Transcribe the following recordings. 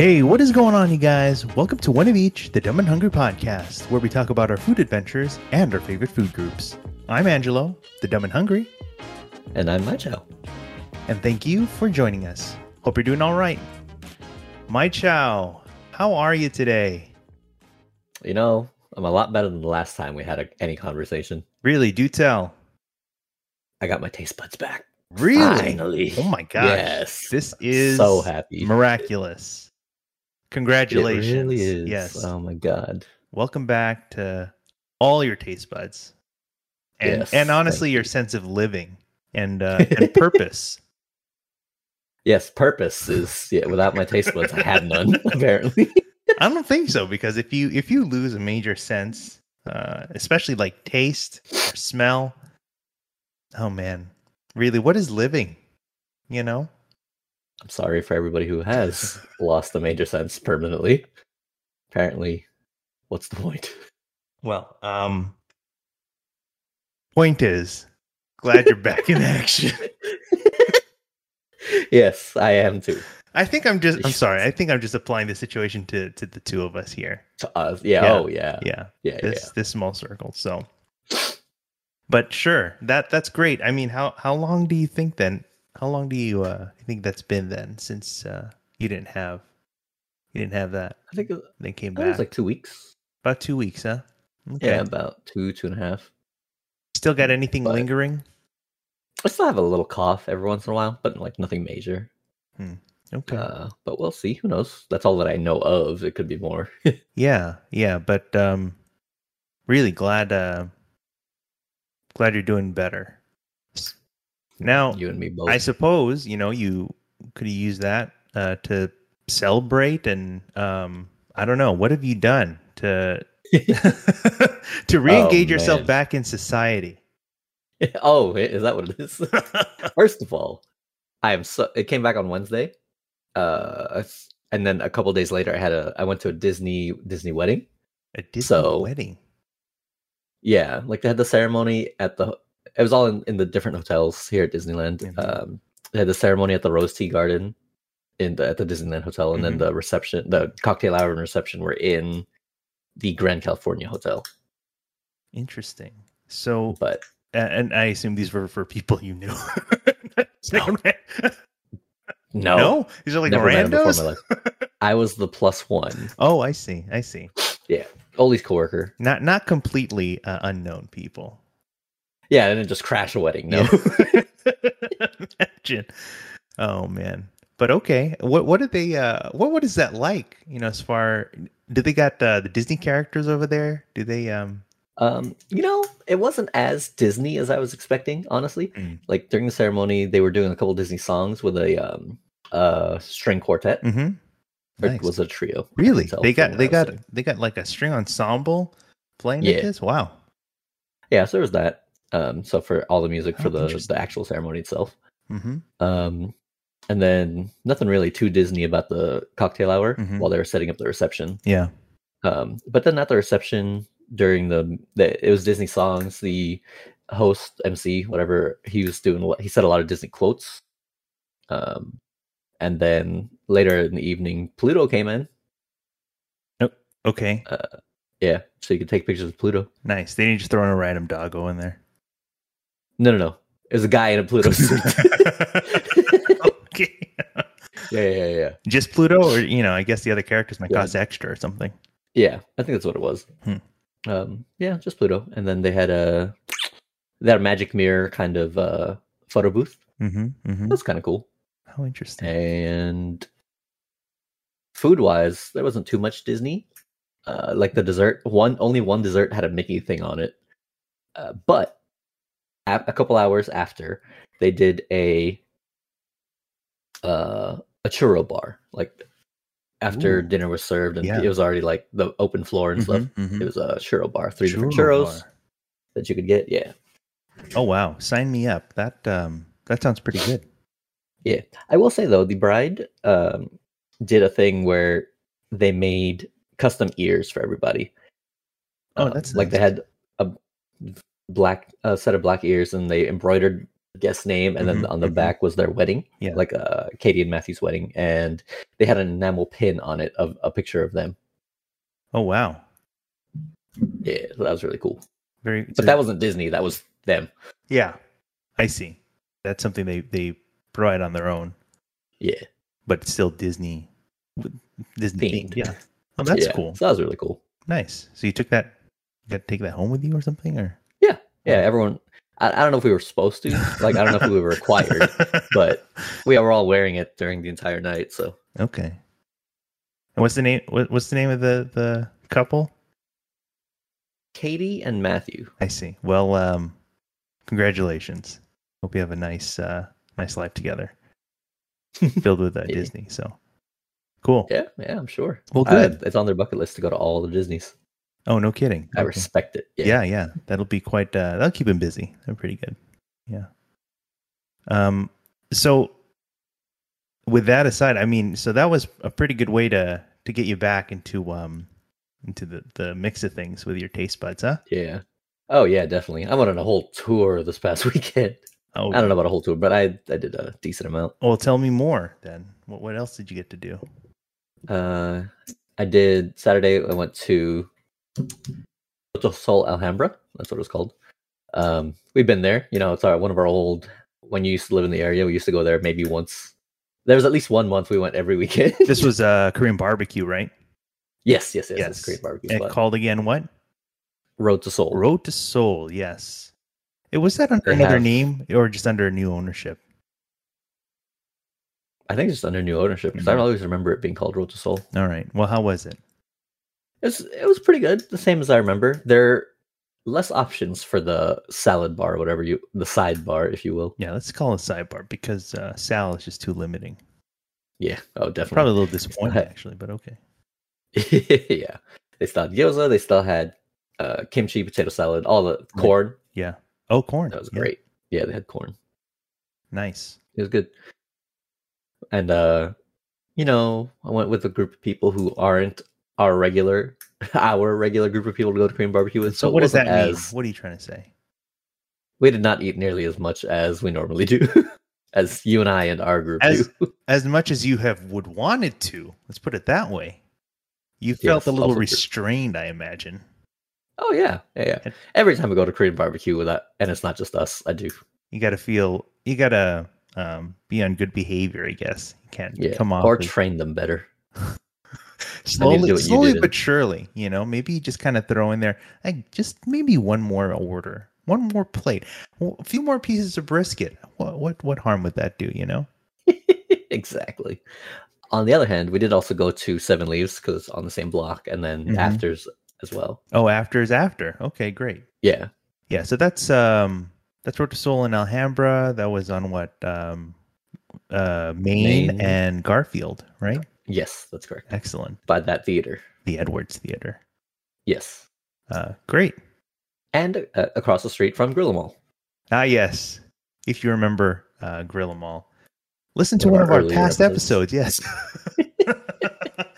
Hey, what is going on, you guys? Welcome to One of Each, the Dumb and Hungry podcast, where we talk about our food adventures and our favorite food groups. I'm Angelo, the Dumb and Hungry, And I'm Macho. and thank you for joining us. Hope you're doing all right. My chow, how are you today? You know, I'm a lot better than the last time we had a, any conversation. Really, do tell. I got my taste buds back. Really? Finally. Oh my gosh. Yes. This is so happy. miraculous. Congratulations. It really is. Yes. Oh my god. Welcome back to all your taste buds. And Yes, and honestly your you. sense of living and uh, and purpose. Yes, purpose is yeah. Without my taste buds, I had none. Apparently. I don't think so because if you if you lose a major sense, uh, especially like taste or smell, oh man, really, what is living? You know, I'm sorry for everybody who has lost the major sense permanently. Apparently, what's the point? well, um, point is, glad you're back in action. yes, I am too. I think I'm just I'm sorry. I think I'm just applying the situation to to the two of us here. To us, yeah. Yeah. Oh yeah. Yeah, Yeah. Yeah. this this small circle. So, but sure, that that's great. I mean, how how long do you think then? How long do you uh think that's been then since uh you didn't have you didn't have that? I think it, They came it back was like two weeks. about two weeks, huh? Okay. Yeah, about two, two and a half. Still got anything But- lingering? I still have a little cough every once in a while, but like nothing major. Okay. Uh, but we'll see. Who knows? That's all that I know of. It could be more. yeah, yeah, but um, really glad uh glad you're doing better. Now, you and me both. I suppose you know you could use that uh, to celebrate, and um, I don't know what have you done to to re-engage yourself back in society. oh, is that what it is? First of all, I am so. It came back on Wednesday, uh, and then a couple days later, I had a. I went to a Disney Disney wedding. A Disney So- wedding. Yeah, like they had the ceremony at the. It was all in, in the different hotels here at Disneyland. Um, they had the ceremony at the Rose Tea Garden, in the at the Disneyland Hotel, and Mhm. then the reception, the cocktail hour and reception were in the Grand California Hotel. Interesting. So, But and I assume these were for people you knew. No. no, no, these are like never met him before in randos. I was the plus one, Oh, I see. I see. Yeah, Ollie's coworker. Not not completely uh, unknown people. Yeah, and then just crash a wedding. No, Yeah. Imagine. Oh man. But okay. What what did they uh what what is that like? You know, as far do they got uh, the Disney characters over there? Do they um um, you know, it wasn't as Disney as I was expecting. Honestly, Mm. like during the ceremony, they were doing a couple Disney songs with a um, uh, string quartet. mhm. Nice. was a trio? Really? They got they got they got like a string ensemble playing Yeah. at this? Wow. Yeah, so there was that. Um, so for all the music Oh, for the the actual ceremony itself. Mhm. Um, and then nothing really too Disney about the cocktail hour Mhm. while they were setting up the reception. Yeah. Um, but then at the reception during the, the it was Disney songs. The host MC, whatever he was doing, he said a lot of Disney quotes. Um, and then later in the evening, Pluto came in. Nope. Okay. Yeah, so you could take pictures of Pluto. Nice. They didn't just throw in a random doggo in there. No, no, no. It was a guy in a Pluto suit. okay. yeah, yeah, yeah, yeah. Just Pluto or you know, I guess the other characters might Yeah. cost extra or something. Yeah, I think that's what it was. Hmm. Um, yeah, just Pluto, and then they had a that a magic mirror kind of uh, photo booth. Mhm. Mhm. That's kind of cool. How interesting. And food wise, there wasn't too much Disney. Uh, like the dessert, one only one dessert had a Mickey thing on it. Uh, but a, a couple hours after, they did a uh, a churro bar. Like after Ooh. dinner was served, and Yeah. it was already like the open floor and stuff. Mhm, mhm. It was a churro bar, three different churros bar. that you could get. Yeah, Oh wow, sign me up. That um that sounds pretty good. yeah. I will say though, the bride um, did a thing where they made custom ears for everybody. Oh, Um, that's like they had a black a set of black ears, and they embroidered guest name, and then Mhm, on the mhm. back was their wedding, Yeah. like uh, Katie and Matthew's wedding, and they had an enamel pin on it of a picture of them. Oh wow. Yeah, so that was really cool. Very. But that wasn't Disney; that was them. yeah. I see. That's something they they provide on their own, Yeah, but still Disney. Disney Themed. themed. Yeah. Oh, that's Yeah, cool. So that was really cool. Nice. So you took that. You got to take that home with you or something, or Yeah, everyone. I, I don't know if we were supposed to. Like, I don't know if we were required, but we were all wearing it during the entire night. So okay. And what's the name? What, what's the name of the the couple? Katie and Matthew. I see. Well, um, congratulations. Hope you have a nice, uh, nice life together, filled with uh, Disney. So cool. Yeah, yeah, I'm sure. Well, Uh, good. it's on their bucket list to go to all the Disney's. Oh, no kidding. I Okay. respect it. Yeah. Yeah. yeah, That'll be quite. Uh, that'll keep him busy. They're pretty good. Yeah. Um. So, with that aside, I mean, so that was a pretty good way to to get you back into um into the the mix of things with your taste buds, huh? Yeah. Oh yeah, definitely. I went on a whole tour this past weekend. Oh, I don't know about a whole tour, but I I did a decent amount. Well, tell me more then. What what else did you get to do? Uh, I did Saturday. I went to Otto Sol Alhambra. That's what it was called. Um, we've been there. You know, it's our one of our old. When you used to live in the area, we used to go there maybe once. There was at least one month we went every weekend. This was uh Korean barbecue, right? yes, yes, yes. Yes. It's great barbecue. And called again what? Road to Seoul. Road to Seoul. Yes. It was that under another have- name or just under new ownership? I think it's under new ownership because I Mhm. always remember it being called Road to Seoul. All right. Well, how was it? It was it was pretty good, the same as I remember. There are less options for the salad bar, whatever you the side bar, if you will. Yeah, let's call it a sidebar because uh, Sal is just too limiting. Yeah. Oh, definitely. Probably a little disappointed actually, but okay. yeah. They still had gyoza. They still had uh, kimchi, potato salad, all the corn. Yeah. Oh, corn. That was Yeah, great. Yeah, they had corn. Nice. It was good. And uh, you know, I went with a group of people who aren't our regular, our regular group of people to go to Korean barbecue with. So, it what does that mean? as- What are you trying to say? We did not eat nearly as much as we normally do, as you and I and our group As- do. As much as you have would wanted to, let's put it that way. You felt Yes, a little also true. restrained, I imagine. Oh yeah, yeah, yeah. And- Every time we go to Korean barbecue with that, and it's not just us. I do. You got to feel. You got to um, be on good behavior, I guess. You can't Yeah, come off or as- train them better. Slowly, do what you slowly but surely. You know, maybe you just kind of throw in there, like just maybe one more order, one more plate, a few more pieces of brisket. What what what harm would that do? You know? exactly. On the other hand, we did also go to Seven Leaves because it's on the same block, and then Mhm. Afters as well. Oh, after is after. Okay, great. Yeah, Yeah, so that's um that's Road to Seoul in Alhambra. That was on what um uh Main, Main. and Garfield, right? Yes, that's correct. Excellent. By that theater, The Edwards Theater. yes, Uh great. and uh, across the street from Grill 'em All. Ah yes. If you remember uh Grill 'em All. Listen to One one of our our past episodes. episodes, yes.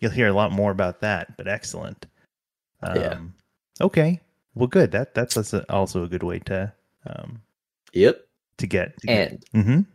You'll hear a lot more about that, but excellent. Um, Yeah. Okay. Well, good. That that's also- a good way to um Yep. to get. To get. And Mhm.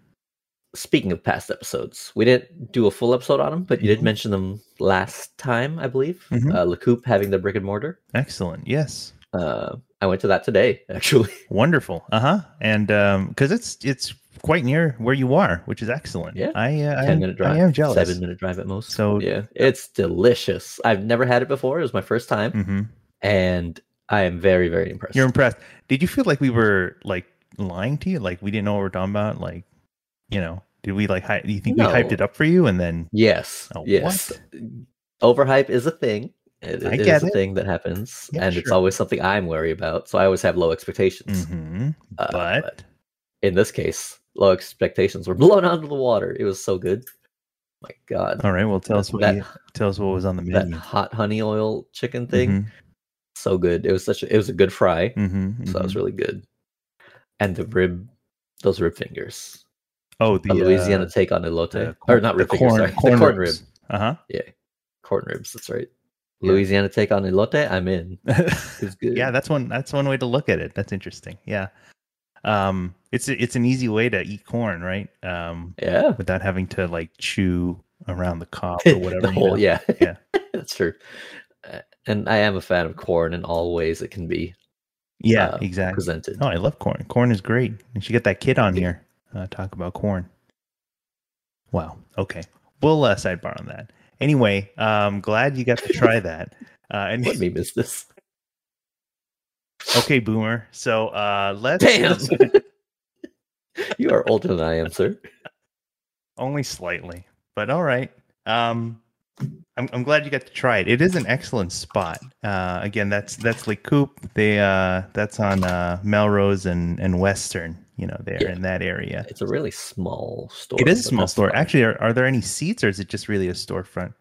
Speaking of past episodes, we didn't do a full episode on them, but you did Mhm. mention them last time, I believe. Mhm. Uh, having the brick and mortar. Excellent. Yes. Uh, I went to that today, actually. Wonderful. Uh huh. And um, because it's it's quite near where you are, which is excellent. Yeah. I uh, Ten am, minute drive, I am jealous. seven minute drive at most. So- yeah, it's delicious. I've never had it before. It was my first time, hmm and I am very, very impressed. You're impressed. Did you feel like we were like lying to you? Like we didn't know what we're talking about? Like, you know, did we like? Hy- do you think No. we hyped it up for you and then? yes, Oh, yes. Overhype is a thing. It, I it is a it. thing that happens, Yeah, and it's always something I'm worried about. So I always have low expectations. hmm Uh, but in this case, low expectations were blown out of the water. It was so good. My God, all right. Well, tell us what that, you, tell us what was on the menu. that hot honey oil chicken thing, so good. It was such. A, it was a good fry. Mm-hmm, so that was really good. And the rib, those rib fingers, oh the Louisiana uh, take on elote, the or corn- not the rib fingers, corn, sorry, corn, the corn rib, ribs. Uh huh. Yeah, corn ribs. That's right. Yeah. Louisiana take on elote. I'm in. huh. It was good. yeah, that's one. That's one way to look at it. That's interesting. Yeah. Um, it's it's an easy way to eat corn, right? Um, Yeah. without having to like chew around the cob or whatever. the you know? yeah. Yeah. That's true. Uh, And I am a fan of corn in all ways it can be yeah, uh, exactly. presented. Oh, I love corn. Corn is great. You should get that kid on here. Uh, talk about corn. Wow. Okay. We'll uh, sidebar on that. Anyway, um, glad you got to try that. Uh, and Let me miss this. okay, Boomer. So uh, let's, Damn. you are older than I am, sir. only slightly, but all right. Um, I'm, I'm glad you got to try it. It is an excellent spot. Uh, again, that's that's Le Coupe. They uh, that's on uh, Melrose and and Western. You know, there Yeah. in that area. It's a really small store. It is a small store. fine. Actually, are, are there any seats, or is it just really a storefront?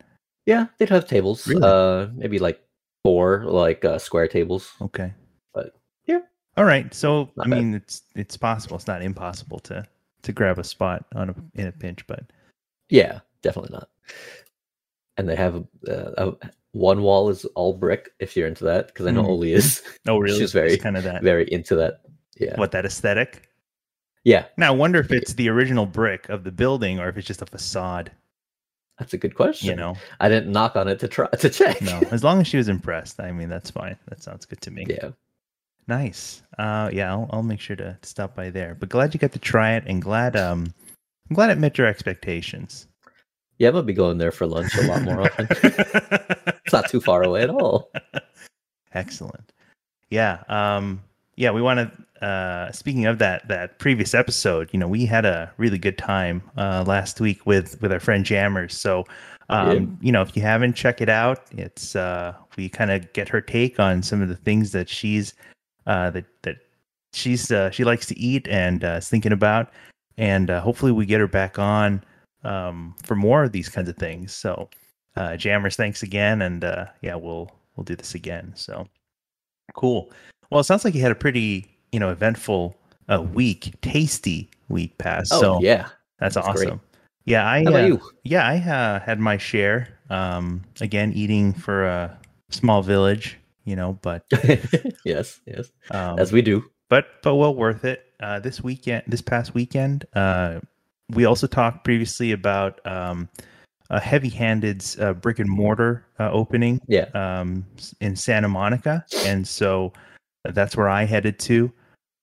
Yeah, they'd have tables. Really? Uh, maybe like four, like uh, square tables. Okay. But, yeah. All right. So Not I bad. mean, it's it's possible. It's not impossible to to grab a spot on a in a pinch, but Yeah, definitely not. And they have uh, a, one wall is all brick. If you're into that, because I know Mm. Oli is oh really? She's very- kind of that. very into that. Yeah, What that aesthetic? Yeah, Now I wonder if it's the original brick of the building or if it's just a facade. that's a good question. You know, I didn't knock on it to try to check. no. As long as she was impressed, I mean, that's fine. That sounds good to me. yeah, Nice. Uh, yeah, I'll, I'll make sure to stop by there. But glad you got to try it, and glad um, I'm glad it met your expectations. yeah, I'm gonna be going there for lunch a lot more often. it's not too far away at all. Excellent. Yeah. Um, yeah, we want to. Uh, speaking of that, that previous episode, you know, we had a really good time uh, last week with with our friend Jammers. So, um, you know, if you haven't check it out, it's uh, we kind of get her take on some of the things that she's uh, that that she's uh, she likes to eat and uh, is thinking about, and uh, hopefully we get her back on um, for more of these kinds of things. So, uh, Jammers, thanks again, and uh, yeah, we'll we'll do this again. So cool. Well, it sounds like you had a pretty you know eventful uh, week, tasty week pass. Oh so yeah, that's, that's awesome. great. Yeah, I uh, yeah I uh, had my share. Um, again, eating for a small village, you know, but yes, yes, um, as we do. but but well worth it. Uh, this weekend, this past weekend, uh, we also talked previously about um, a heavy-handed uh, brick and mortar uh, opening Yeah, um, in Santa Monica, and so that's where I headed to.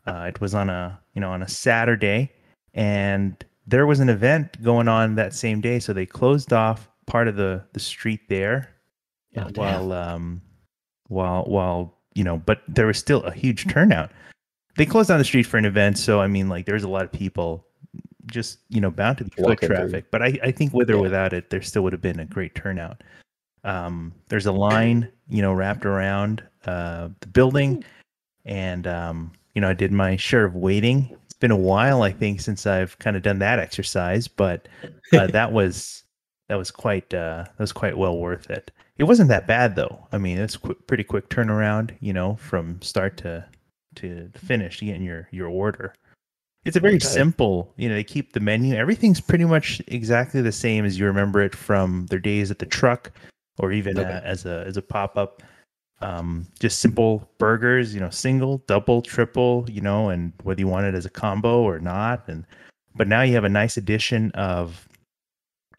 Uh, it was on a you know on a Saturday, and there was an event going on that same day, so they closed off part of the the street there Oh, damn. while um while while you know but there was still a huge turnout they closed down the street for an event so i mean like there's a lot of people just you know bound to be foot Walking through. traffic but i i think with or Yeah. without it there still would have been a great turnout um there's a line you know wrapped around uh the building and um you know i did my share of waiting. It's been a while i think since i've kind of done that exercise but uh, that was that was quite uh that was quite well worth it. It wasn't that bad though. I mean it's qu- pretty quick turnaround you know from start to to finish to getting your your order. It's a very Okay. simple you know they keep the menu. Everything's pretty much exactly the same as you remember it from their days at the truck or even Okay. uh, as a as a pop-up um just simple burgers you know single double triple you know and whether you want it as a combo or not and but now you have a nice addition of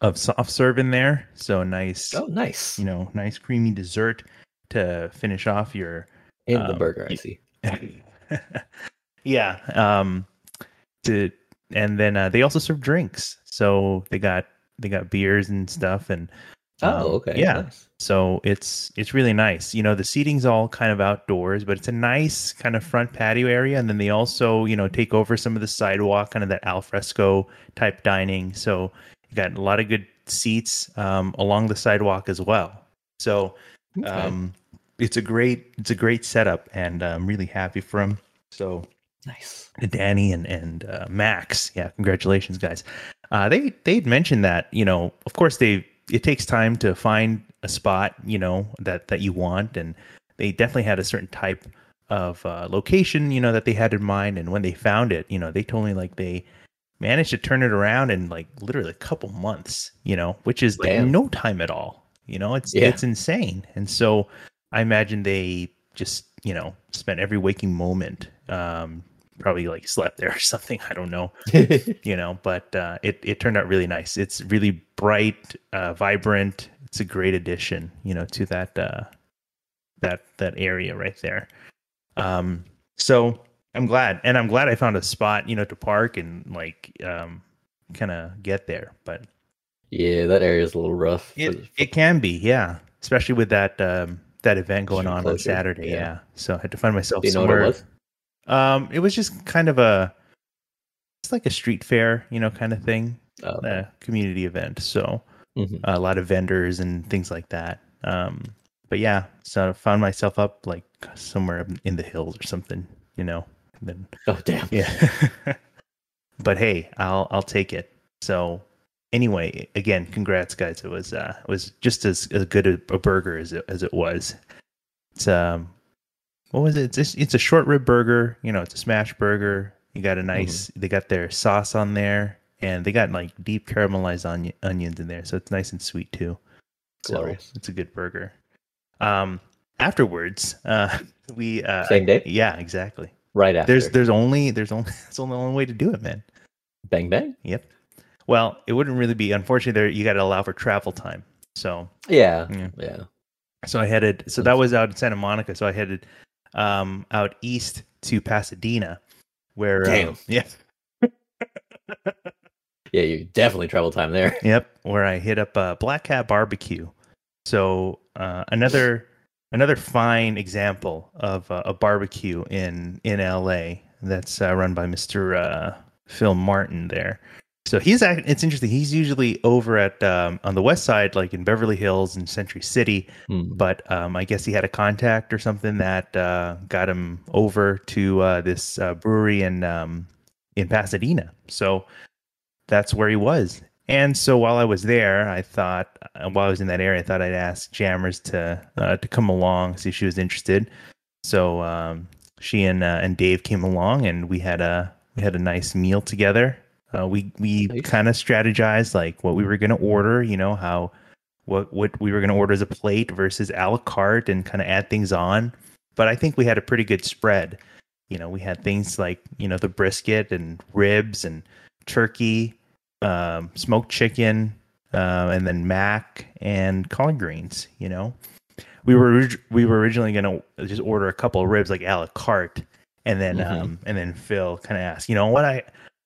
of soft serve in there so nice oh, nice you know nice creamy dessert to finish off your in the um, burger. I see. yeah um to and then uh, they also serve drinks so they got they got beers and stuff and Oh, okay. yeah nice. so it's it's really nice you know the seating's all kind of outdoors but it's a nice kind of front patio area and then they also you know take over some of the sidewalk kind of that al fresco type dining so you got a lot of good seats um, along the sidewalk as well so Okay. um, it's a great it's a great setup and uh, i'm really happy for him so nice. Danny and and uh, Max. Yeah, congratulations, guys. Uh, they they'd mentioned that you know, of course, they it takes time to find a spot you know that that you want, and they definitely had a certain type of uh, location you know that they had in mind, and when they found it, you know, they told me like they managed to turn it around in like literally a couple months, you know, which is Damn. no time at all. You know, it's Yeah. it's insane, and so I imagine they just you know spent every waking moment um, probably like slept there or something. I don't know, you know. But uh, it it turned out really nice. It's really bright, uh, vibrant. It's a great addition, you know, to that uh, that that area right there. Um, so I'm glad, and I'm glad I found a spot, you know, to park and like um, kind of get there. But yeah, that area is a little rough. it for- it can be, yeah, especially with that um, that event going Street on on Saturday. Yeah. yeah. so I had to find myself Do you know somewhere. what it was? Um, it was just kind of a, it's like a street fair, you know, kind of thing, Oh, a community event. So mhm. a lot of vendors and things like that. Um, but yeah, so I found myself up like somewhere in the hills or something, you know. And then oh damn. yeah, but hey, I'll I'll take it. So anyway, again, congrats, guys. It was uh, it was just as, as good a, a burger as it as it was. It's um, what was it? It's it's a short rib burger. You know, it's a smash burger. You got a nice. They got their sauce on there, and they got like deep caramelized onion, onions in there, so it's nice and sweet too. So Glorious. it's a good burger. Um, afterwards, uh, we uh, Same day? Yeah, exactly. Right after. There's there's only there's only it's only only way to do it, man. bang bang. Yep. Well, it wouldn't really be. Unfortunately, there you got to allow for travel time. So Yeah. Yeah. Yeah. so I headed. So that was out in Santa Monica. So I headed um out east to Pasadena, where Damn. yeah, Yeah, you definitely travel time there. yep, where I hit up uh, Black Cat Barbecue. So uh, another another fine example of uh, a barbecue in in LA that's uh, run by Mr. Uh, Phil Martin there. So he's act- it's interesting. He's usually over at um, on the west side, like in Beverly Hills and Century City. Hmm. But um, I guess he had a contact or something that uh, got him over to uh, this uh, brewery in um, in Pasadena. So that's where he was. And so while I was there, I thought, uh, while I was in that area, I thought I'd ask Jammers to uh, to come along, see if she was interested. So um, she and uh, and Dave came along, and we had a we had a nice meal together. Uh, we we kind of strategized like what we were going to order, you know how what what we were going to order as a plate versus a la carte, and kind of add things on. But I think we had a pretty good spread. You know, we had things like you know the brisket and ribs and turkey, um, smoked chicken, uh, and then mac and collard greens. You know, we were we were originally going to just order a couple of ribs like a la carte, and then Mhm. um, and then Phil kind of asked, you know what I,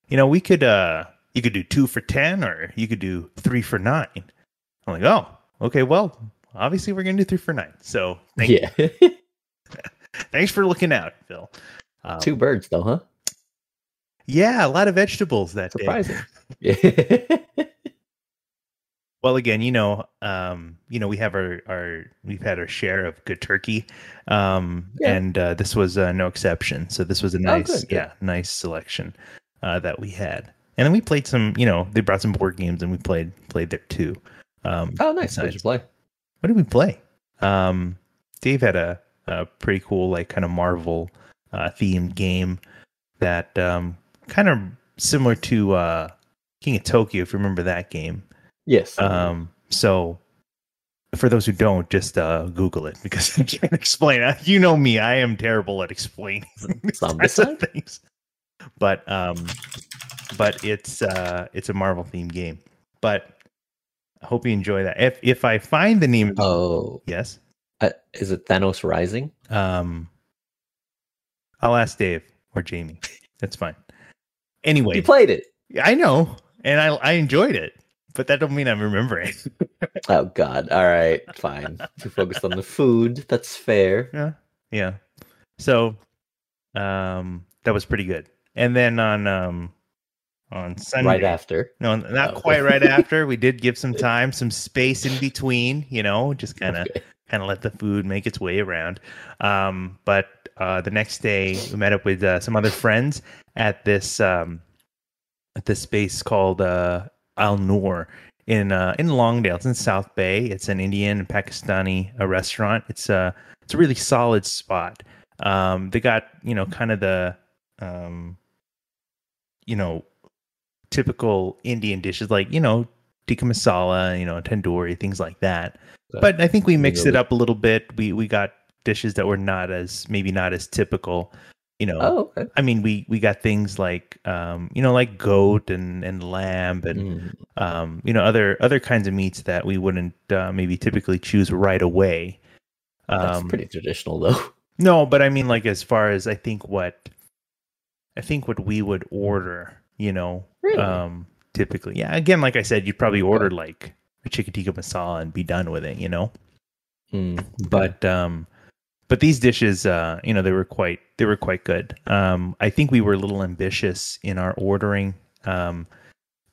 you know, we could uh, you could do two for ten or you could do three for nine. I'm like, oh, okay, well, obviously we're gonna do three for nine. So thank yeah. thanks for looking out, Phil. Um, Two birds though, huh? yeah, a lot of vegetables that day. Surprising. Yeah. Well, again, you know, um, you know, we have our, our we've had our share of good turkey, um, Yeah. and uh, this was uh, no exception. So this was a nice, good, good. yeah, nice selection uh, that we had, and then we played some. You know, they brought some board games, and we played played there too. Um, oh, nice. Besides- you play? what did we play? Um, Dave had a, a pretty cool, like, kind of Marvel uh, themed game that um, kind of similar to uh, King of Tokyo, if you remember that game. Yes. Um, so for those who don't, just uh, Google it because I can't explain it. You know me; I am terrible at explaining these Zombicide? types of things. But um, but it's uh, it's a Marvel themed game. But I hope you enjoy that. If if I find the name, oh, yes, uh, is it Thanos Rising? um, I'll ask Dave or Jamie. That's fine. Anyway, You played it. I know, and I I enjoyed it, but that don't mean I'm remembering. Oh God. All right. Fine. Too focused on the food. That's fair. Yeah. Yeah. So um that was pretty good. And then on um on Sunday Right after. no not Oh. quite right after, we did give some time, some space in between, you know, just kind of Okay. kind of let the food make its way around. Um but uh the next day we met up with uh, some other friends at this um at this space called uh Al Noor in uh in Lawndale. It's in South Bay. It's an Indian and Pakistani uh, restaurant. It's a it's a really solid spot. Um they got, you know, kind of the um you know typical Indian dishes like, you know, tikka masala, you know, tandoori, things like that. But I think we mixed it up a little bit. We we got dishes that were not as maybe not as typical. you know, Oh, okay. I mean, we we got things like um, you know, like goat and and lamb and Mm, um, you know, other other kinds of meats that we wouldn't uh, maybe typically choose right away. that's Um, pretty traditional, though. no, but I mean, like as far as I think what I think what we would order, you know, Really? um, typically, yeah. Again, like I said, you'd probably order like a chicken tikka masala and be done with it, you know. Mm, But um, but these dishes, uh, you know, they were quite they were quite good. Um, I think we were a little ambitious in our ordering, um,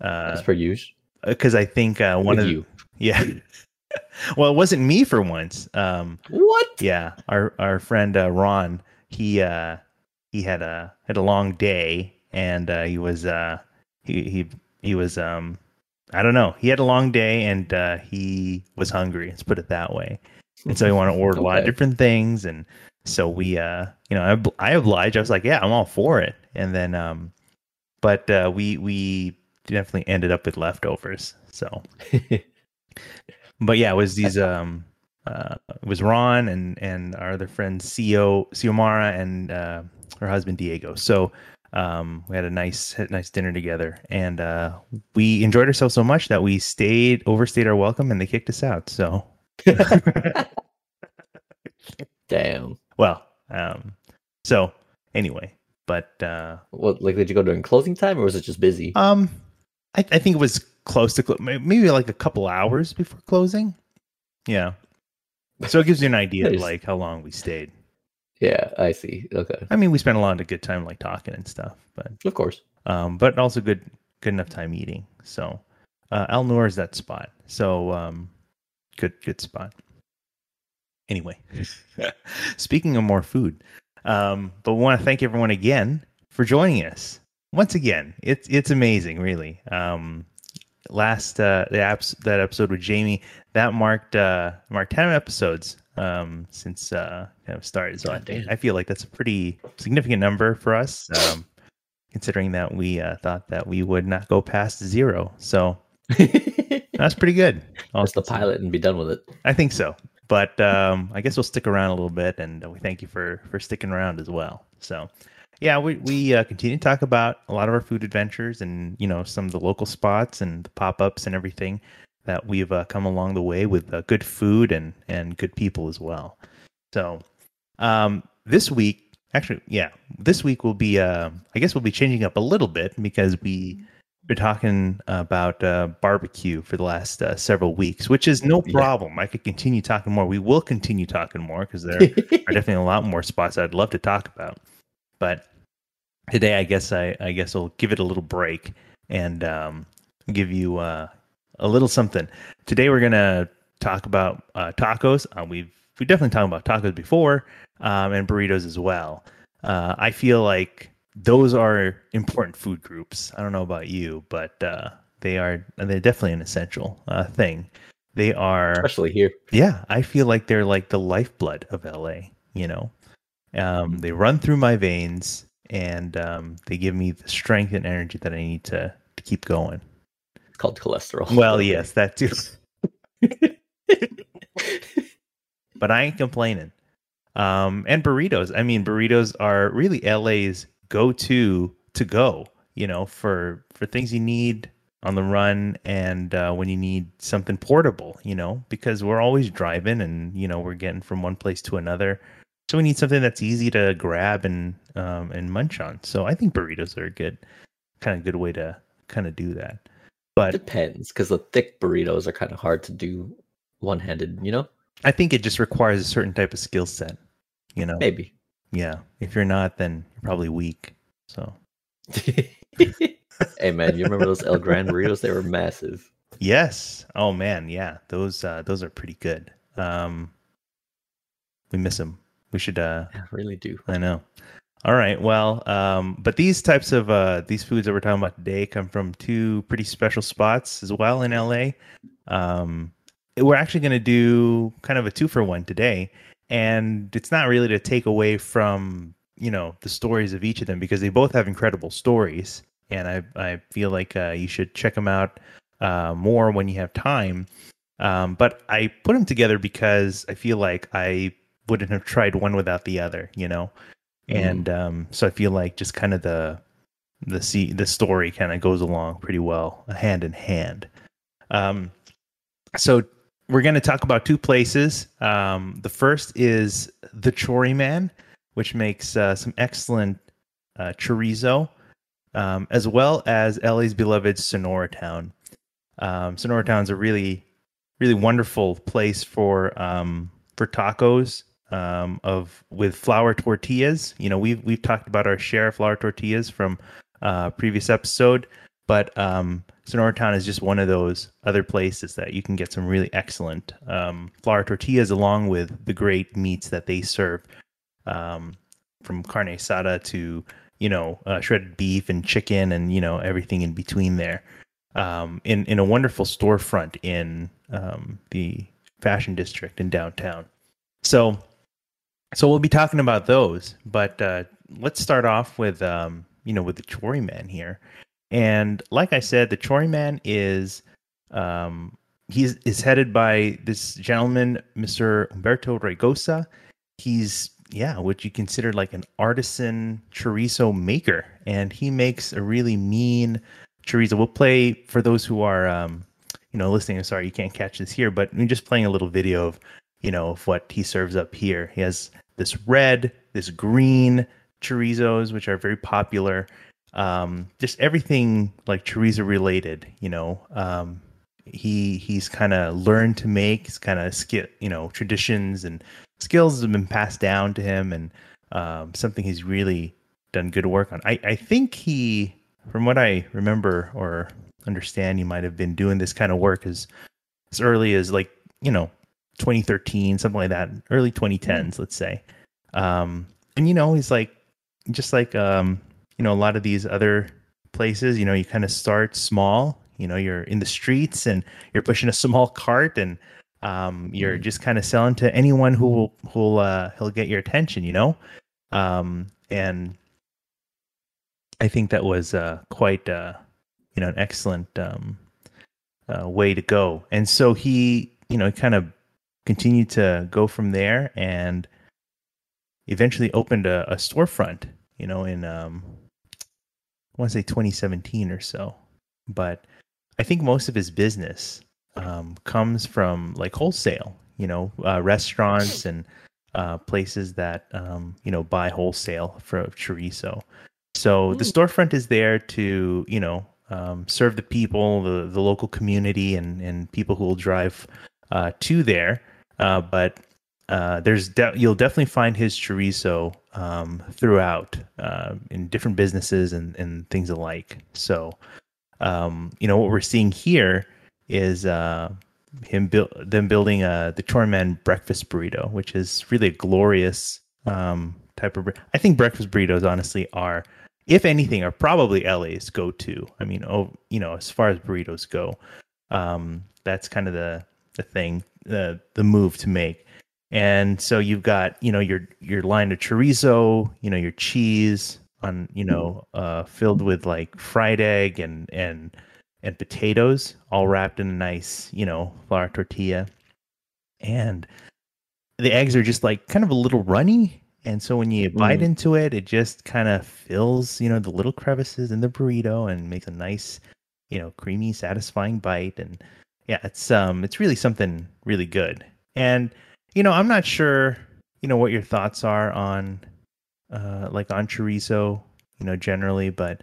that's uh, per use. because I think uh, one With of you. yeah. well, it wasn't me for once. Um, What? yeah, our our friend uh, Ron, he uh, he had a had a long day, and uh, he was uh, he he he was um, I don't know. He had a long day, and uh, he was hungry. Let's put it that way. And so he wanted to order a lot of different things, and so we uh, you know, I obl- I obliged. I was like, yeah, I'm all for it. And then um, but uh, we we definitely ended up with leftovers. So but yeah, it was these um uh it was Ron and and our other friend Cio Xiomara and uh her husband Diego. So um we had a nice nice dinner together and uh we enjoyed ourselves so much that we stayed overstayed our welcome and they kicked us out. So Damn. well, um so anyway, but uh What? Like, did you go during closing time, or was it just busy? um I, I think it was close to may- maybe like a couple hours before closing. Yeah. So it gives you an idea of like how long we stayed. Yeah, I see. Okay, I mean, we spent a lot of good time like talking and stuff, but of course. um, but also good good enough time eating. So uh, Al Noor is that spot. So um, good good spot. Anyway, speaking of more food, um, but we want to thank everyone again for joining us once again. It's it's amazing, really. Um, last uh, the apps that episode with Jamie that marked uh, marked ten episodes um, since uh, kind of started. So I, I feel like that's a pretty significant number for us, um, considering that we uh, thought that we would not go past zero. So that's pretty good. Just the pilot and be done with it. I think so. But um, I guess we'll stick around a little bit, and we thank you for for sticking around as well. So, yeah, we we uh, continue to talk about a lot of our food adventures, and you know some of the local spots and the pop ups and everything that we've uh, come along the way with uh, good food and and good people as well. So, um, this week, actually, yeah, this week will be, uh, I guess we'll be changing up a little bit because we been talking about uh, barbecue for the last uh, several weeks, which is no Yeah. problem. I could continue talking more. We will continue talking more because there are definitely a lot more spots I'd love to talk about. But today, I guess I, I guess I'll give it a little break and um, give you uh, a little something. Today, we're gonna talk about uh, tacos. Uh, we've we definitely talked about tacos before um, and burritos as well. Uh, I feel like those are important food groups. I don't know about you, but uh, they are they're definitely an essential uh, thing. They are especially here. yeah, I feel like they're like the lifeblood of LA, you know. Um, they run through my veins and um, they give me the strength and energy that I need to, to keep going. It's called cholesterol. Well, yes, that too. but I ain't complaining. Um, and burritos. I mean, burritos are really LA's go-to to go. You know, for for things you need on the run and uh, when you need something portable. You know, because we're always driving and you know we're getting from one place to another. So we need something that's easy to grab and um, and munch on. So I think burritos are a good kind of good way to kind of do that. But Depends, because the thick burritos are kind of hard to do one handed, you know? I think it just requires a certain type of skill set. You know, Maybe. yeah. If you're not, then you're probably weak. So hey man, you remember those El Gran burritos? They were massive. yes. Oh man, yeah. Those uh, those are pretty good. Um, we miss them. We should. Uh, I really do. I know. All right. Well, um, but these types of uh, these foods that we're talking about today come from two pretty special spots as well in LA. Um, we're actually going to do kind of a two for one today, and it's not really to take away from you know the stories of each of them because they both have incredible stories, and I I feel like uh, you should check them out uh, more when you have time. Um, but I put them together because I feel like I wouldn't have tried one without the other. You know and um, so I feel like just kind of the the see the story kind of goes along pretty well hand in hand. Um, so we're going to talk about two places. Um, the first is the Chori-Man, which makes uh, some excellent uh, chorizo, um, as well as Ellie's beloved Sonoratown. Um, Sonoratown is a really, really wonderful place for um, for tacos um, of with flour tortillas. You know, we've we've talked about our share of flour tortillas from uh, previous episode, but um, Sonoratown is just one of those other places that you can get some really excellent um, flour tortillas along with the great meats that they serve, um, from carne asada to you know uh, shredded beef and chicken and you know everything in between there. Um, in in a wonderful storefront in um, the fashion district in downtown. So, so we'll be talking about those, but uh, let's start off with um, you know with the Chori-Man here, and like I said, the Chori-Man is um, he's is headed by this gentleman, Mr. Humberto Raygoza. He's yeah, what you consider like an artisan chorizo maker, and he makes a really mean chorizo. We'll play for those who are um, you know listening. I'm sorry, you can't catch this here, but we're just playing a little video of you know, of what he serves up here. He has this red, this green chorizos, which are very popular. Um, just everything like chorizo related, you know. Um, he he's kind of learned to make. He's kind of skill, you know, traditions and skills have been passed down to him, and um, something he's really done good work on. I I think he, from what I remember or understand, he might have been doing this kind of work as as early as like you know 2013, something like that, early 2010s, mm-hmm. let's say. Um, and you know, he's like, just like um, you know, a lot of these other places, you know, you kind of start small. You know, you're in the streets and you're pushing a small cart, and um, you're mm-hmm. just kind of selling to anyone who will who'll uh, he'll get your attention. You know, um, and I think that was uh, quite uh, you know an excellent um, uh, way to go. And so he, you know, kind of continued to go from there and eventually opened a, a storefront, you know, in um, I want to say 2017 or so. But I think most of his business um, comes from like wholesale, you know, uh, restaurants and uh, places that um, you know buy wholesale for chorizo. So mm. the storefront is there to you know um, serve the people, the the local community, and and people who will drive uh, to there uh, but uh, there's de- you'll definitely find his chorizo um, throughout uh, in different businesses and, and things alike. So, um, you know what we're seeing here is uh, him build them building uh, the Chori-Man breakfast burrito, which is really a glorious um, type of. I think breakfast burritos honestly are, if anything, are probably LA's go to. I mean, oh, you know, as far as burritos go, um, that's kind of the the thing the the move to make. And so you've got you know your your line of chorizo, you know your cheese on you know uh, filled with like fried egg and and and potatoes, all wrapped in a nice you know flour tortilla, and the eggs are just like kind of a little runny. And so when you bite mm. into it, it just kind of fills, you know, the little crevices in the burrito and makes a nice, you know, creamy, satisfying bite. And yeah, it's um it's really something really good. And you know, I'm not sure, you know, what your thoughts are on uh like on chorizo, you know, generally, but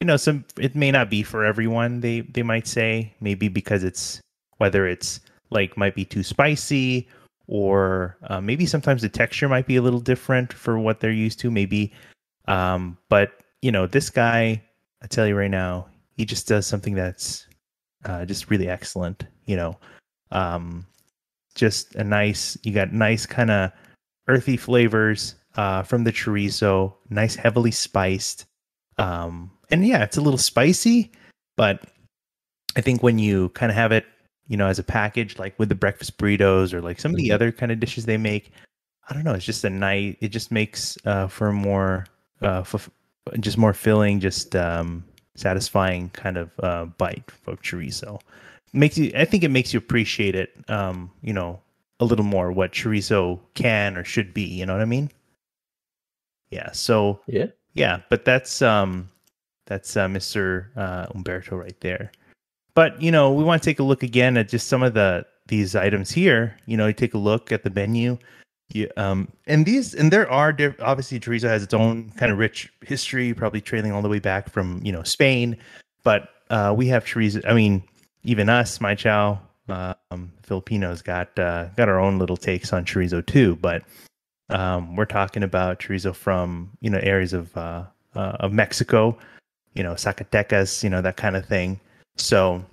you know, some it may not be for everyone. They they might say maybe because it's whether it's like might be too spicy or uh, maybe sometimes the texture might be a little different for what they're used to maybe um but you know this guy i tell you right now he just does something that's uh, just really excellent. You know, um, just a nice. You got nice kind of earthy flavors uh, from the chorizo. Nice, heavily spiced. Um, and yeah, it's a little spicy, but I think when you kind of have it, you know, as a package, like with the breakfast burritos or like some of the mm-hmm. other kind of dishes they make, I don't know. It's just a nice. It just makes uh, for more, uh, f- just more filling. Just um, satisfying kind of uh, bite of chorizo. Makes you, I think it makes you appreciate it, um, you know, a little more what chorizo can or should be. You know what I mean? Yeah. So Yeah. yeah, but that's um that's uh, Mr. Uh, Humberto right there. But you know, we want to take a look again at just some of the these items here. You know, you take a look at the menu. You, um, and these and there are diff- obviously chorizo has its own kind of rich history, probably trailing all the way back from you know Spain. But uh, we have chorizo. I mean, even us, my chow, um, Filipinos got uh, got our own little takes on chorizo too. But um, we're talking about chorizo from you know areas of uh, uh, of Mexico, you know Zacatecas, you know that kind of thing. So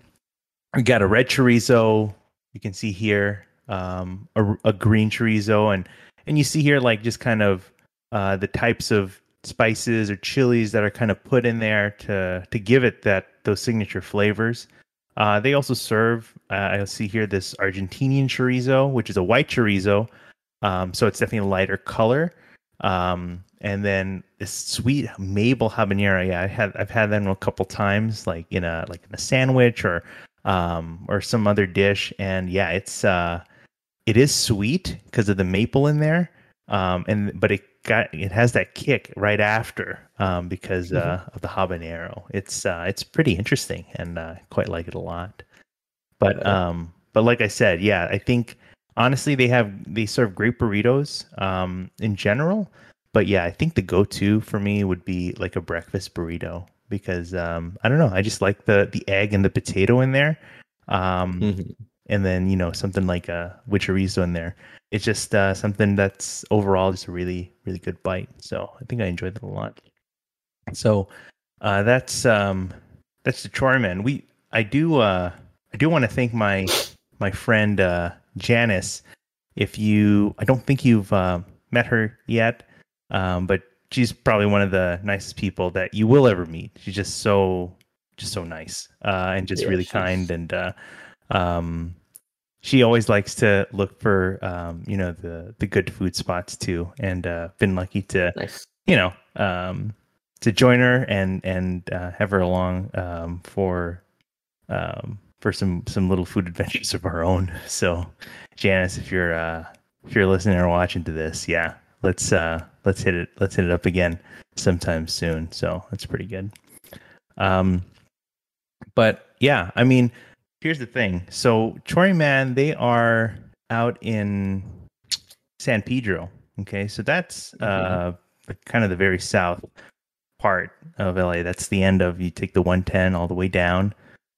we got a red chorizo. You can see here um, a, a green chorizo, and and you see here like just kind of uh, the types of spices or chilies that are kind of put in there to to give it that those signature flavors. Uh, they also serve. Uh, I see here this Argentinian chorizo, which is a white chorizo, um, so it's definitely a lighter color. Um, and then this sweet maple habanero. Yeah, I had I've had them a couple times, like in a like in a sandwich or um or some other dish. And yeah, it's uh it is sweet because of the maple in there. Um, and but it got it has that kick right after um because uh Mhm. of the habanero. It's uh it's pretty interesting and uh, quite like it a lot. But um but like I said, yeah, I think honestly they have they serve great burritos um in general but yeah i think the go-to for me would be like a breakfast burrito because um i don't know i just like the the egg and the potato in there um Mhm. And then you know something like a with chorizo in there. It's just uh something that's overall just a really really good bite. So i think i enjoyed it a lot. So uh that's um that's the Chori-Man. we i do uh i do want to thank my my friend uh janice. If you i don't think you've uh, met her yet um but she's probably one of the nicest people that you will ever meet. She's just so just so nice uh and just Yeah, really she's- kind and uh um she always likes to look for um you know the the good food spots too. And uh been lucky to Nice. you know um to join her and and uh, have her along um for um for some some little food adventures of our own. So janice if you're uh if you're listening or watching to this yeah let's uh let's hit it let's hit it up again sometime soon. So that's pretty good. Um but yeah i mean here's the thing. So Chori man they are out in san pedro okay? So that's uh the- kind of the very south part of la that's the end of you take the 110 all the way down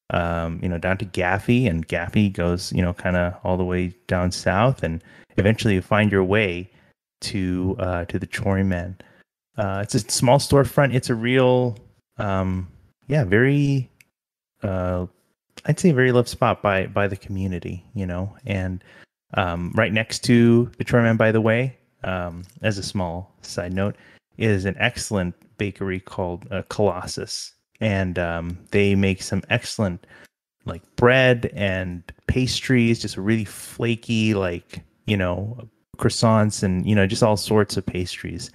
um you know down to gaffey and gaffey goes you know kind of all the way down south and eventually you find your way to uh to the Chori man. Uh it's a small storefront. It's a real um yeah very uh i'd say a very loved spot by by the community you know and um right next to the man by the way um as a small side note is an excellent bakery called uh, colossus. And um they make some excellent like bread and pastries just really flaky like you know croissants and you know just all sorts of pastries.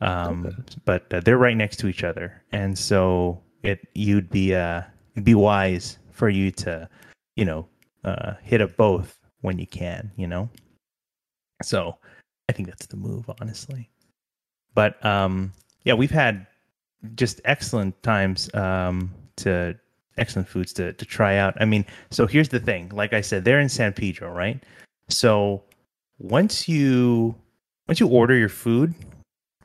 Um Okay. but uh, they're right next to each other. And so it you'd be uh be wise for you to you know uh hit up both when you can you know? So i think that's the move honestly. But um yeah we've had just excellent times um to excellent foods to to try out. I mean so here's the thing. Like i said they're in san pedro right? So once you once you order your food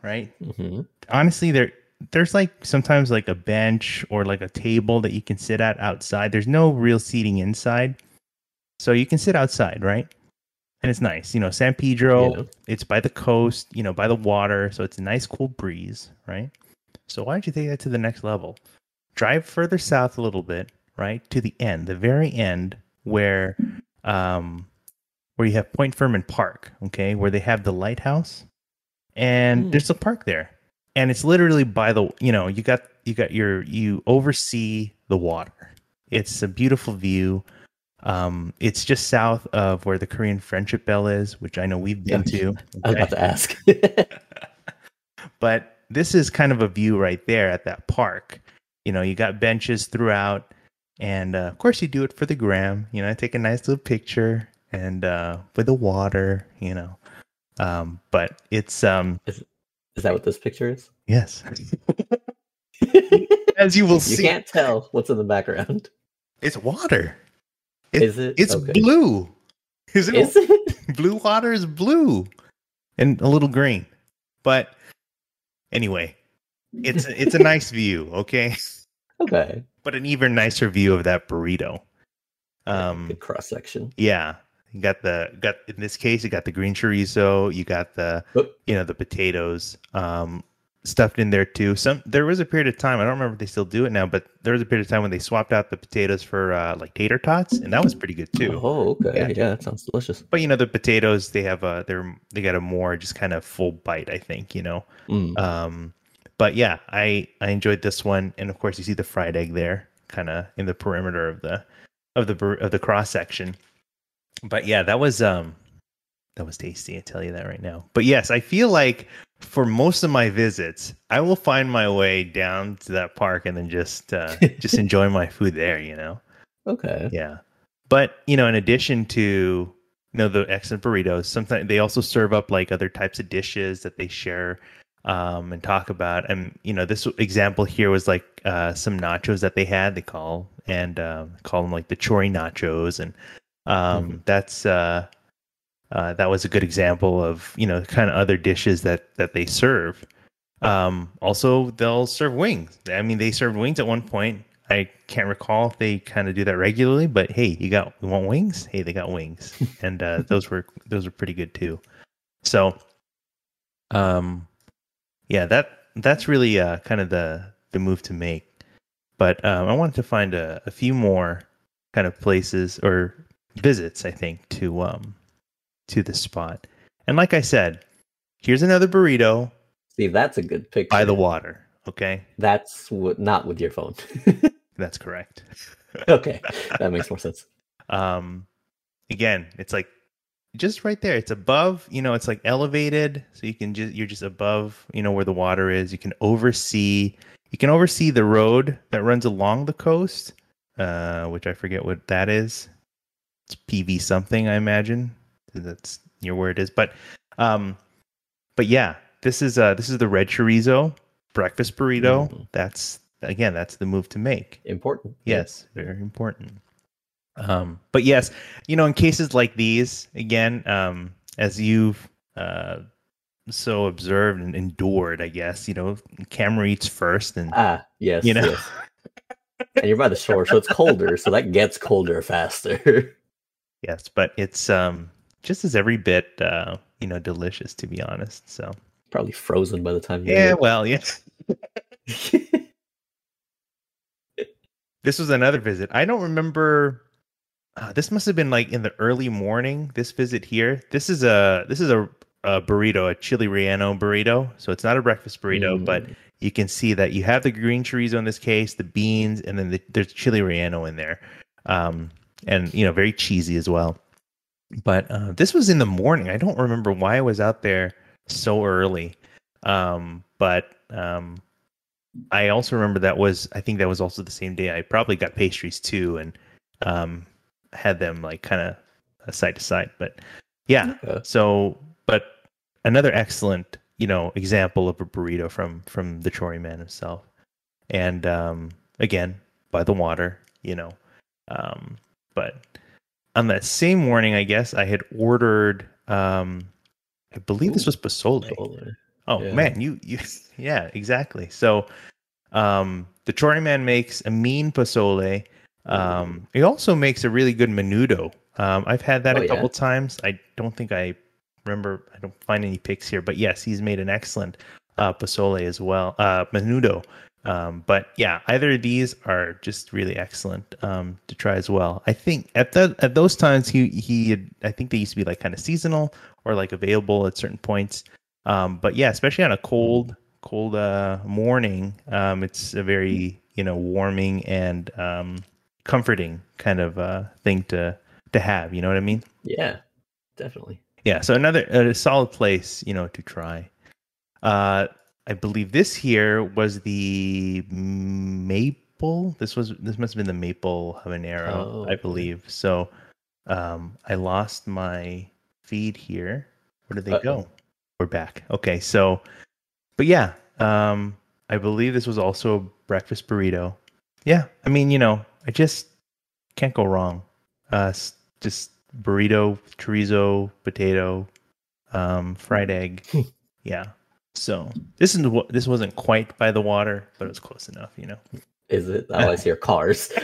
right Mm-hmm. honestly there there's like sometimes like a bench or like a table that you can sit at outside. There's no real seating inside. So you can sit outside right? And it's nice. You know san pedro Yeah. it's by the coast you know by the water so it's a nice cool breeze right? So why don't you take that to the next level? Drive further south a little bit right to the end the very end where um where you have point Fermin park okay where they have the lighthouse. And Hmm. there's a park there and it's literally by the you know you got you got your you oversee the water. It's a beautiful view. Um it's just south of where the korean friendship bell is which i know we've been Yeah. to. I was about to ask. but this is kind of a view right there at that park. You know you got benches throughout and uh, of course you do it for the gram. You know I take a nice little picture and uh with the water you know. Um but it's um Is that what this picture is? Yes. As you will You see, You can't tell what's in the background. it's water. It- Is it? It's Okay. blue. Is it? Is it? blue water is blue, and a little green. But anyway, it's it's a nice view. Okay, okay. but an even nicer view of that burrito. Um, Good cross section. yeah, you got the got in this case you got the green chorizo, you got the you know the potatoes um stuffed in there too. Some there was a period of time I don't remember if they still do it now, but there was a period of time when they swapped out the potatoes for uh, like tater tots, and that was pretty good too. Oh, okay. Yeah. Yeah. that sounds delicious. But you know the potatoes they have a they're they got a more just kind of full bite I think you know. Mm. Um, but yeah, I I enjoyed this one, and of course you see the fried egg there, kind of in the perimeter of the of the of the cross section. But yeah, that was um that was tasty. I tell you that right now. But yes, I feel like for most of my visits, I will find my way down to that park and then just uh, just enjoy my food there. You know. Okay. Yeah. But, you know, in addition to, you know, the excellent burritos, sometimes they also serve up like other types of dishes that they share um, and talk about. And, you know, this example here was like uh, some nachos that they had, they call, and uh, call them like the chori nachos. And um, Mhm. that's, uh, uh, that was a good example of, you know, kind of other dishes that, that they serve. Um, also, they'll serve wings. I mean, they served wings at one point. I can't recall if they kind of do that regularly, but hey, you got you want wings? Hey, they got wings, and uh, those were those were pretty good too. So, um, yeah, that that's really uh, kind of the the move to make. But um, I wanted to find a, a few more kind of places or visits, I think, to um to the spot. And like I said, here's another burrito See, that's a good picture. by the water. Okay, That's what, not with your phone. that's correct. okay, that makes more sense. um again it's like just right there it's above you know it's like elevated so you can just you're just above you know where the water is you can oversee you can oversee the road that runs along the coast uh which i forget what that is it's pv something i imagine that's near where it is but um but yeah this is uh this is the red chorizo breakfast burrito Mhm. that's again that's the move to make Important. Yes, very important. Um, but yes, you know, in cases like these, again, um, as you've uh, so observed and endured, I guess, you know, camera eats first, and Ah, yes. You know? yes. and you're by the shore, so it's colder, so that gets colder faster. yes, but it's um, just as every bit, uh, you know, delicious to be honest. So Probably frozen by the time you yeah, well, yeah, this was another visit. I don't remember. Uh, this must have been like in the early morning. This visit here. This is a this is a, a burrito, a chili relleno burrito. So it's not a breakfast burrito, but Mm. you can see that you have the green chorizo in this case, the beans, and then the, there's chili relleno in there, um, and you know very cheesy as well. But uh, this was in the morning. I don't remember why I was out there so early, um, but um, I also remember that was I think that was also the same day I probably got pastries too, and um, had them like kind of side to side. But yeah, Okay. so but another excellent you know example of a burrito from from the Chori man himself, and um, again by the water, you know. Um, but on that same morning, I guess I had ordered. Um, I believe this was Pozole. Oh Yeah. man, you you yeah, exactly. So um the Chori man makes a mean pozole. Um he also makes a really good menudo. Um I've had that Oh, a yeah? couple times. I don't think I remember I don't find any pics here, but yes, he's made an excellent uh pozole as well. Uh menudo. Um but yeah, either of these are just really excellent um to try as well. I think at that at those times he he had, I think they used to be like kind of seasonal or like available at certain points. Um, but yeah, especially on a cold, cold uh, morning, um, it's a very you know warming and um, comforting kind of uh, thing to to have. You know what I mean? Yeah, definitely. Yeah. So another a solid place, you know, to try. Uh, I believe this here was the maple. This was this must have been the maple habanero, Oh, I believe. So um, I lost my feed here. Where did they Uh-oh. go? We're back. Okay, so but yeah, um, I believe this was also a breakfast burrito. Yeah, I mean, you know, I just can't go wrong. Uh, just burrito, chorizo, potato, um, fried egg. yeah. So this is what this wasn't quite by the water, but it was close enough, you know. Is it? I see are cars.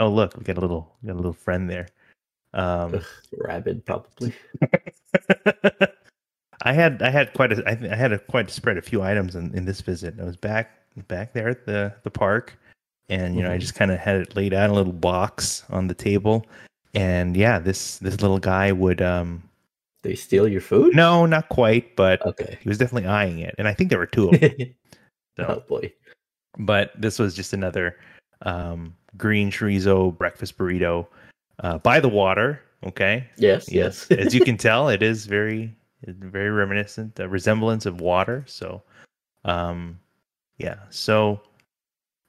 Oh, look, we got a little, we got a little friend there. Um, Rabid, probably. I had I had quite a I, I had a quite a spread a few items in, in this visit. I was back back there at the the park, and you know I Mhm. just kind of had it laid out in a little box on the table, and yeah, this this little guy would um They steal your food? no not quite, but Okay. he was definitely eyeing it, and I think there were two of them. oh boy. but this was just another um green chorizo breakfast burrito uh, by the water. Okay, Yes, yes. as you can tell, it is very, very reminiscent, a resemblance of water. So, um, yeah. So,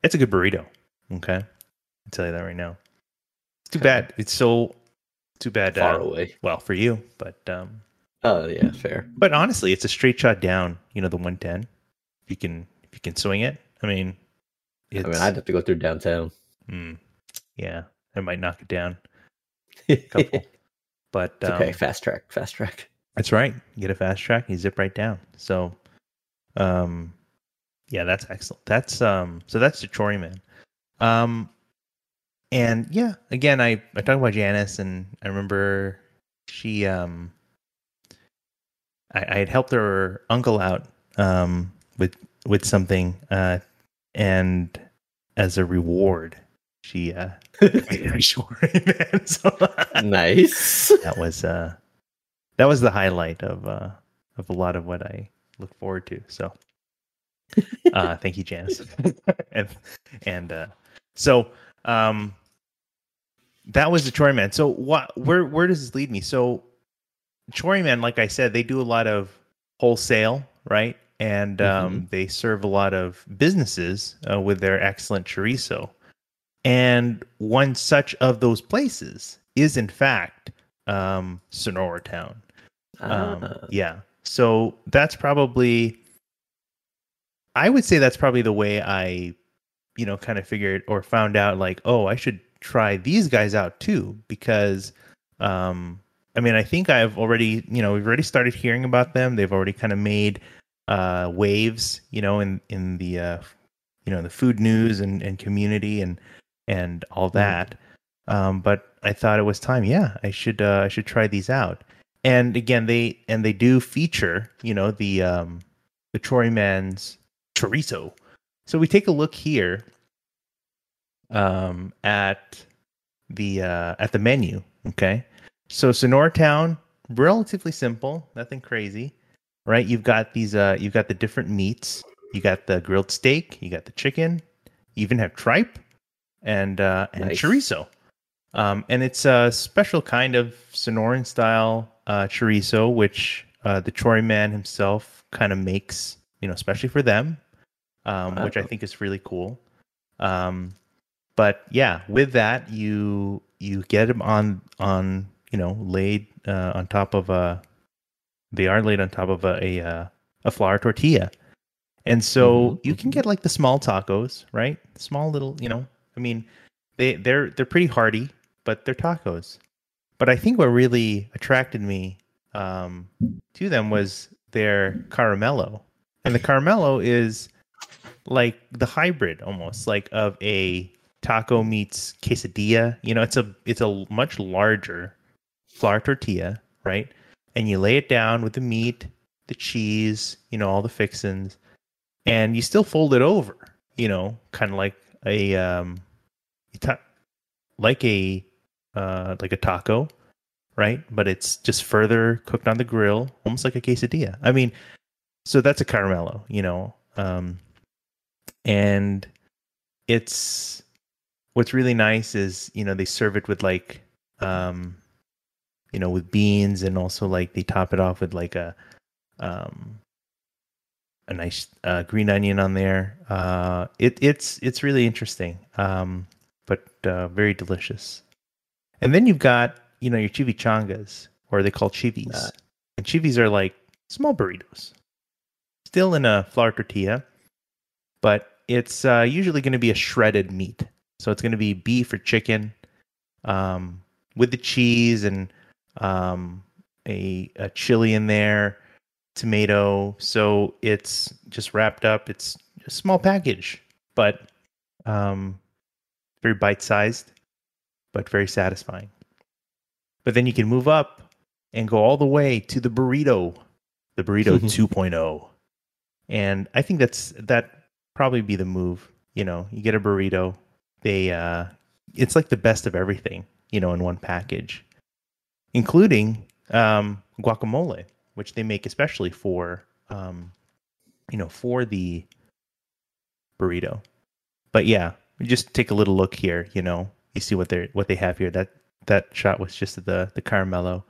it's a good burrito. Okay, I'll tell you that right now. It's too bad. It's so too bad. Far Uh, away. well, for you, but um, Oh yeah, fair. but honestly, it's a straight shot down. You know, the one ten. If you can, if you can swing it. I mean, I mean, I'd have to go through downtown. mm, yeah, I might knock it down. Couple. But um, okay. Fast track. Fast track. That's right. You get a fast track, you zip right down. So, um, yeah, that's excellent. That's um, so that's the Chori man. Um, and yeah, again, I I talked about Janice, and I remember she um, I, I had helped her uncle out um with with something uh, and as a reward, she uh, made a Chori man. So nice. that was uh that was the highlight of uh of a lot of what I look forward to. So uh thank you, Janice. and and uh so um that was the Chori Man. So what where where does this lead me? So Chori Man, like I said, they do a lot of wholesale, right? And um they serve a lot of businesses uh, with their excellent chorizo. And one such of those places is in fact um Sonoratown. Um, Ah, yeah. So that's probably, I would say that's probably the way I, you know, kind of figured or found out like, oh, I should try these guys out too because, um, I mean, I think I've already, you know, we've already started hearing about them. They've already kind of made uh, waves, you know, in in the, uh, you know, the food news and, and community and and all that. Um, but I thought it was time. Yeah, I should uh, I should try these out and again they and they do feature you know the um the Chori-Man's chorizo so we take a look here um at the uh at the menu okay? So Sonoratown relatively simple nothing crazy right? You've got these uh you've got the different meats. You got the grilled steak you got the chicken you even have tripe and uh and Nice. chorizo. Um, and it's a special kind of Sonoran style uh, chorizo, which uh, the Chori-Man himself kind of makes, you know, especially for them, um, which I think is really cool. Um, but yeah, with that, you you get them on on you know laid uh, on top of a. They are laid on top of a a, uh, a flour tortilla, and so Mhm, you can mhm. get like the small tacos, right? Small little, you know. I mean, they they're they're pretty hearty, but they're tacos. But I think what really attracted me um, to them was their caramelo, and the caramelo is like the hybrid almost like of a taco meets quesadilla. You know, it's a it's a much larger flour tortilla, right? And you lay it down with the meat, the cheese, you know, all the fixins, and you still fold it over. You know, kind of like a um, ta- like a uh, like a taco, right? But it's just further cooked on the grill, almost like a quesadilla. I mean, so that's a caramelo, you know. Um, and it's what's really nice is you know they serve it with like um, you know with beans and also like they top it off with like a um a nice uh, green onion on there. Uh, it it's it's really interesting, um, but uh, very delicious. And then you've got you know your chivichangas, or they call chivis. Uh, And chivis are like small burritos, still in a flour tortilla, but it's uh, usually going to be a shredded meat. So it's going to be beef or chicken um, with the cheese and um, a, a chili in there, tomato. So it's just wrapped up. It's a small package, but um, very bite sized, but very satisfying. But then you can move up and go all the way to the burrito, the burrito 2.0. And I think that's that probably be the move. You know, you get a burrito, they uh it's like the best of everything, you know, in one package, including um guacamole, which they make especially for um you know, for the burrito. But yeah, just take a little look here, you know. You see what they're what they have here. That that shot was just the the caramelo.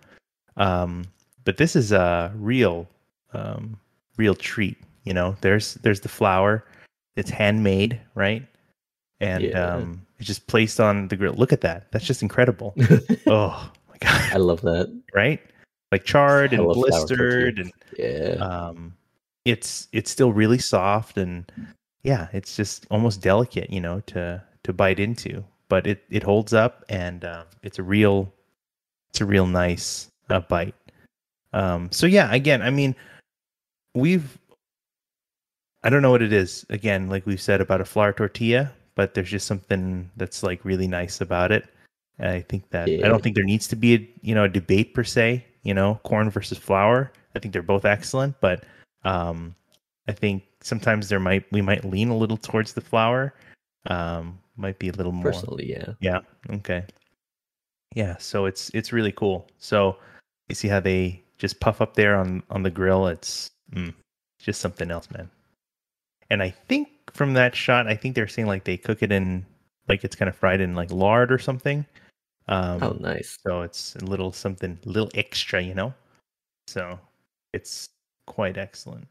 Um but this is a real um real treat, you know. There's there's the flour it's handmade, right? And Yeah. um, it's just placed on the grill. Look at that. That's just incredible. oh my god, I love that. right? Like charred I and blistered, and Yeah. um, it's it's still really soft, and yeah, it's just almost delicate, you know, to to bite into. But it it holds up, and um, it's a real it's a real nice uh, bite. Um, so yeah, again, I mean, we've I don't know what it is. Again, like we've said about a flour tortilla, but there's just something that's like really nice about it. And I think that I don't think there needs to be a you know a debate per se. You know, corn versus flour. I think they're both excellent, but um, I think sometimes there might we might lean a little towards the flour. Um, might be a little more. Personally, yeah. Yeah. Okay. Yeah. So it's it's really cool. So you see how they just puff up there on on the grill. It's mm, just something else, man. And I think from that shot, I think they're saying like they cook it in like it's kind of fried in like lard or something. Um, Oh, nice. so it's a little something, a little extra, you know. So it's quite excellent.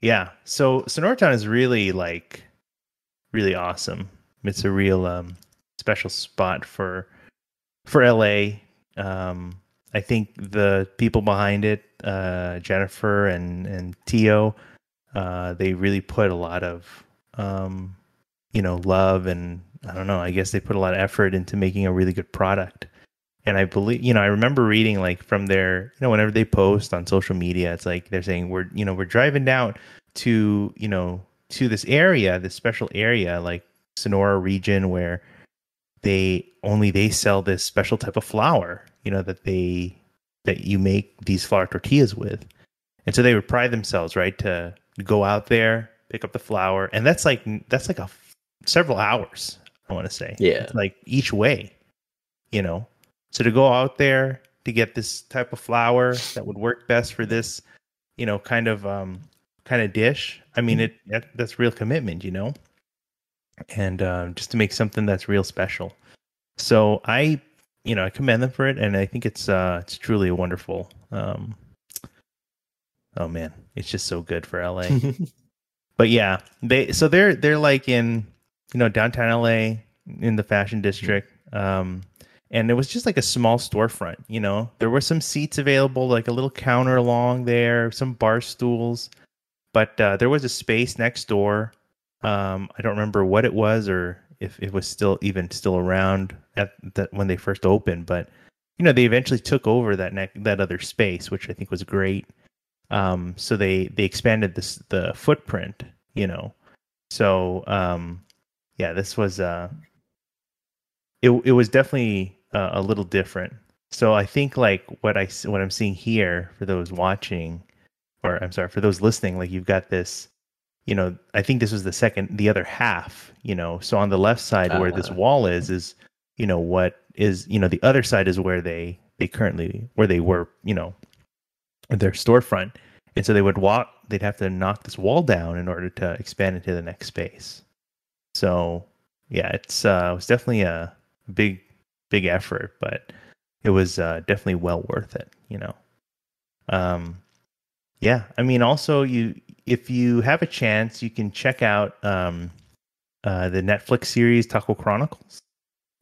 Yeah. So Sonoratown is really like really awesome. It's a real um, special spot for for LA. Um, I think the people behind it, uh, Jennifer and and Tio, uh, they really put a lot of um, you know love and I don't know. I guess they put a lot of effort into making a really good product. And I believe, you know, I remember reading like from their, you know, whenever they post on social media, it's like they're saying we're, you know, we're driving down to, you know, to this area, this special area like Sonora region where they only they sell this special type of flour, you know, that they that you make these flour tortillas with. And so they would pride themselves, right, to go out there, pick up the flower and that's like that's like a f- several hours. I want to say, Yeah. It's like each way, you know. So to go out there to get this type of flower that would work best for this, you know, kind of um kind of dish. I mean, it that, that's real commitment, you know, and um, just to make something that's real special. So I, you know, I commend them for it, and I think it's uh it's truly a wonderful. Um, oh man, it's just so good for LA but yeah, they so they're they're like in you know downtown LA in the fashion district. Um and it was just like a small storefront, you know. There were some seats available, like a little counter along there, some bar stools, but uh, there was a space next door. Um, I don't remember what it was or if it was still even still around at that when they first opened, but you know they eventually took over that ne- that other space, which I think was great. Um, so they they expanded this the footprint, you know. So um, yeah, this was uh, it it was definitely uh, a little different. So I think like what I what I'm seeing here for those watching, or I'm sorry for those listening, like you've got this, you know, I think this was the second, the other half, you know. So on the left side where this wall is, is you know what is you know the other side is where they they currently where they were, you know, their storefront, and so they would walk. They'd have to knock this wall down in order to expand into the next space. So yeah, it's uh, it was definitely a big big effort, but it was uh, definitely well worth it. You know, um, yeah. I mean, also you if you have a chance, you can check out um, uh, the Netflix series Taco Chronicles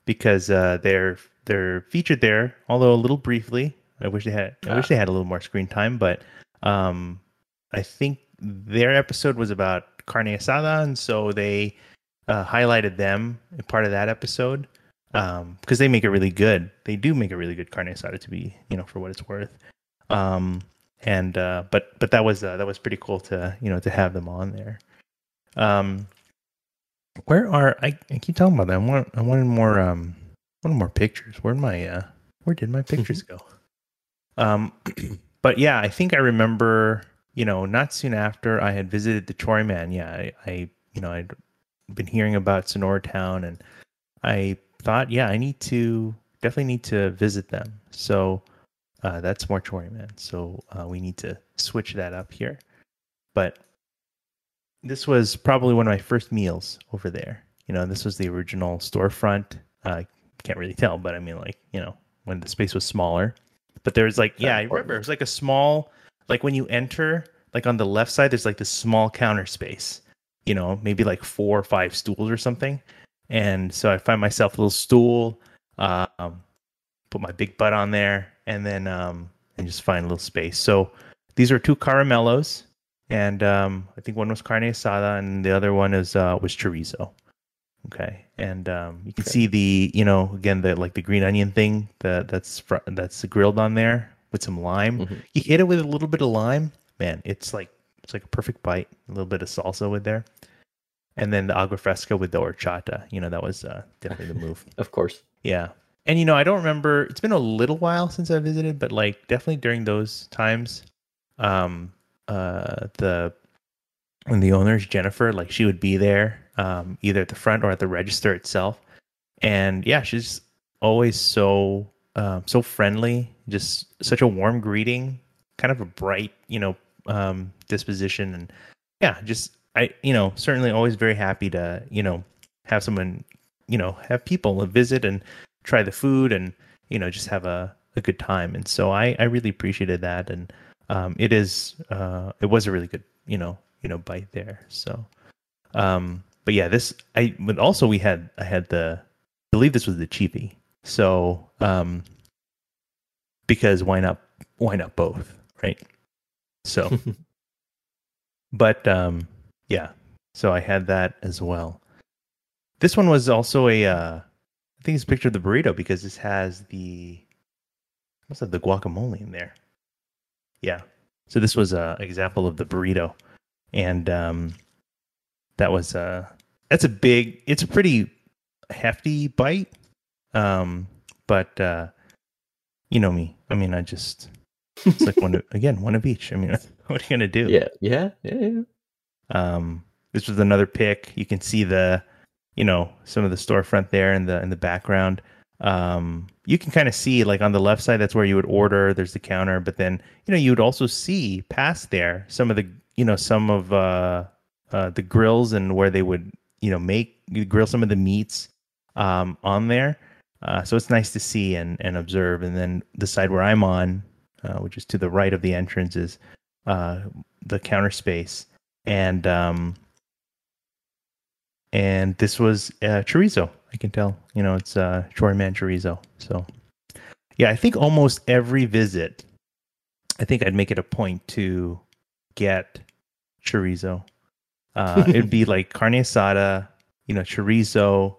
because uh, they're they're featured there, although a little briefly. I wish they had. I wish they had a little more screen time, but um, I think their episode was about carne asada, and so they uh, highlighted them in part of that episode because um, they make it really good. They do make a really good carne asada to be, you know, for what it's worth. Um, and uh, but but that was uh, that was pretty cool to you know to have them on there. Um, where are I? I keep talking about that. I want I wanted more um wanted more pictures. Where my uh where did my pictures go? Um, but yeah, I think I remember. You know, not soon after I had visited the Chori Man. Yeah, I, I you know I'd been hearing about Sonoratown, and I thought, yeah, I need to definitely need to visit them. So uh, that's more Chori-Man. So uh, we need to switch that up here. But this was probably one of my first meals over there. You know, this was the original storefront. I uh, can't really tell, but I mean, like, you know, when the space was smaller. But there was like, yeah, I remember it was like a small, like when you enter, like on the left side, there's like this small counter space, you know, maybe like four or five stools or something. And so I find myself a little stool, um, put my big butt on there, and then um, and just find a little space. So these are two caramelos, and um, I think one was carne asada, and the other one is uh, was chorizo. Okay, and um, you can okay. see the you know again the like the green onion thing that that's fr- that's grilled on there with some lime. Mm-hmm. You hit it with a little bit of lime, man. It's like it's like a perfect bite. A little bit of salsa with there, and then the agua fresca with the horchata. You know that was uh, definitely the move. of course. Yeah, and you know, I don't remember. It's been a little while since I visited, but like definitely during those times, um, uh, the when the owner's Jennifer, like she would be there, um, either at the front or at the register itself, and yeah, she's always so um, so friendly, just such a warm greeting, kind of a bright, you know, um, disposition, and yeah, just I, you know, certainly always very happy to, you know, have someone, you know, have people visit and try the food and you know just have a, a good time. And so i i really appreciated that. And um it is uh it was a really good you know you know bite there. So um but yeah this i but also we had i had the I believe this was the chivi so um because why not why not both right so but um yeah so i had that as well this one was also a uh I think it's a picture of the burrito because this has the must have the guacamole in there. Yeah. So this was a example of the burrito, and um, that was uh that's a big. It's a pretty hefty bite. Um, but uh, you know me. I mean, I just it's like one of, again one of each. I mean, what are you gonna do? Yeah, yeah, yeah. yeah. Um, this was another pick. You can see the you know some of the storefront there in the in the background um, you can kind of see like on the left side that's where you would order there's the counter but then you know you would also see past there some of the you know some of uh, uh, the grills and where they would you know make grill some of the meats um, on there uh, so it's nice to see and, and observe and then the side where i'm on uh, which is to the right of the entrance is uh, the counter space and um, and this was uh, chorizo. I can tell, you know, it's uh, Chori Man chorizo. So, yeah, I think almost every visit, I think I'd make it a point to get chorizo. Uh, it'd be like carne asada, you know, chorizo,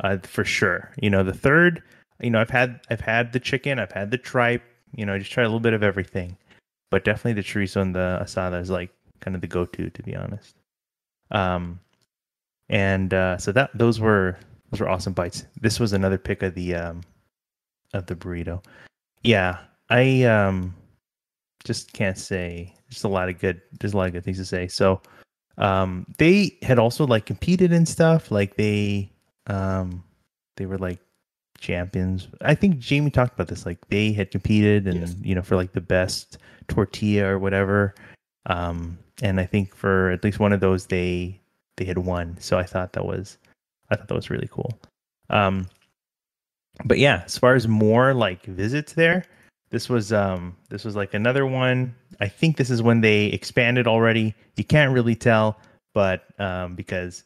uh, for sure. You know, the third, you know, I've had I've had the chicken, I've had the tripe. You know, I just try a little bit of everything, but definitely the chorizo and the asada is like kind of the go-to, to be honest. Um, and uh, so that those were those were awesome bites. This was another pick of the um, of the burrito. Yeah, I um, just can't say. There's a lot of good. There's a lot of good things to say. So um, they had also like competed and stuff. Like they um, they were like champions. I think Jamie talked about this. Like they had competed and yes. you know for like the best tortilla or whatever. Um, and I think for at least one of those they they had won. So I thought that was I thought that was really cool. Um, but yeah, as far as more like visits there, this was um this was like another one. I think this is when they expanded already. You can't really tell, but um because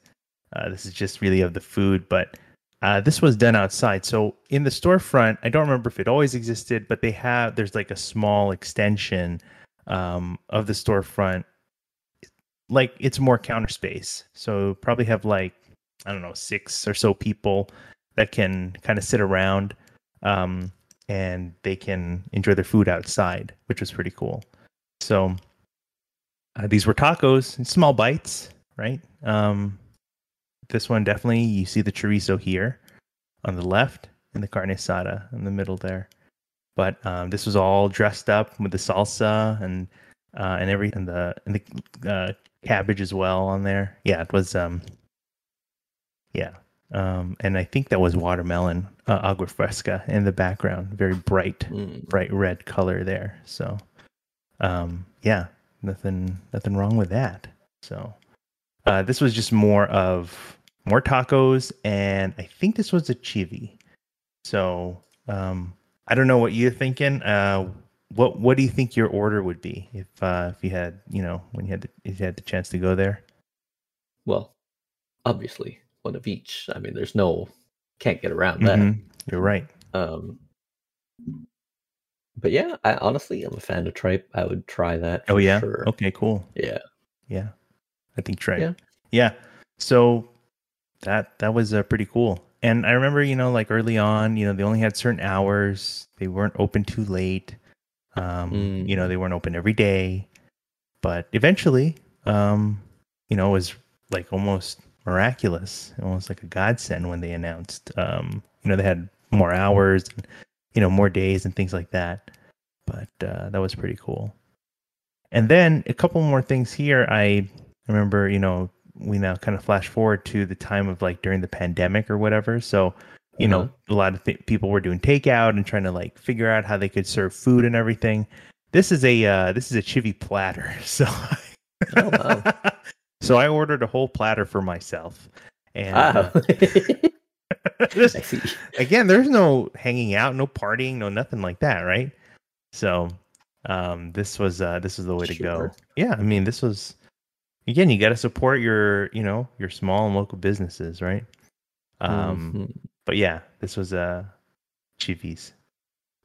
uh, this is just really of the food, but uh, this was done outside. So in the storefront, I don't remember if it always existed, but they have there's like a small extension um, of the storefront. Like it's more counter space, so probably have like I don't know six or so people that can kind of sit around, um, and they can enjoy their food outside, which was pretty cool. So uh, these were tacos, small bites, right? Um, this one definitely you see the chorizo here on the left and the carne asada in the middle there. But um, this was all dressed up with the salsa and uh, and every and the and the uh, cabbage as well on there. Yeah, it was um yeah. Um, and I think that was watermelon uh, agua fresca in the background, very bright, Mm. bright red color there. So, um, yeah, nothing, nothing wrong with that. So, uh, this was just more of more tacos, and I think this was a chivi. So, um, I don't know what you're thinking. Uh, what what do you think your order would be if uh, if you had you know when you had the, if you had the chance to go there? Well, obviously one of each. I mean, there's no can't get around that. Mhm. You're right. Um, but yeah, I honestly I'm a fan of tripe. I would try that. Oh yeah. sure. Okay. Cool. Yeah. Yeah, I think Trey. Yeah. Yeah. So that that was uh, pretty cool. And I remember, you know, like early on, you know, they only had certain hours. They weren't open too late. Um, Mm. You know, they weren't open every day. But eventually, um, you know, it was like almost miraculous, almost like a godsend when they announced. Um, you know, they had more hours, and, you know, more days and things like that. But uh, that was pretty cool. And then a couple more things here. I remember, you know, we now kind of flash forward to the time of like during the pandemic or whatever. So, you know, Uh-huh. a lot of th- people were doing takeout and trying to like figure out how they could serve food and everything. This is a uh, this is a chivi platter. So, Oh, wow. so I ordered a whole platter for myself. And uh, see. again, there's no hanging out, no partying, no nothing like that, right? So, um, this was uh, this was the way to go. Yeah, I mean, this was again, you got to support your, you know, your small and local businesses, right? Um, Mhm. but yeah, this was uh, chivis,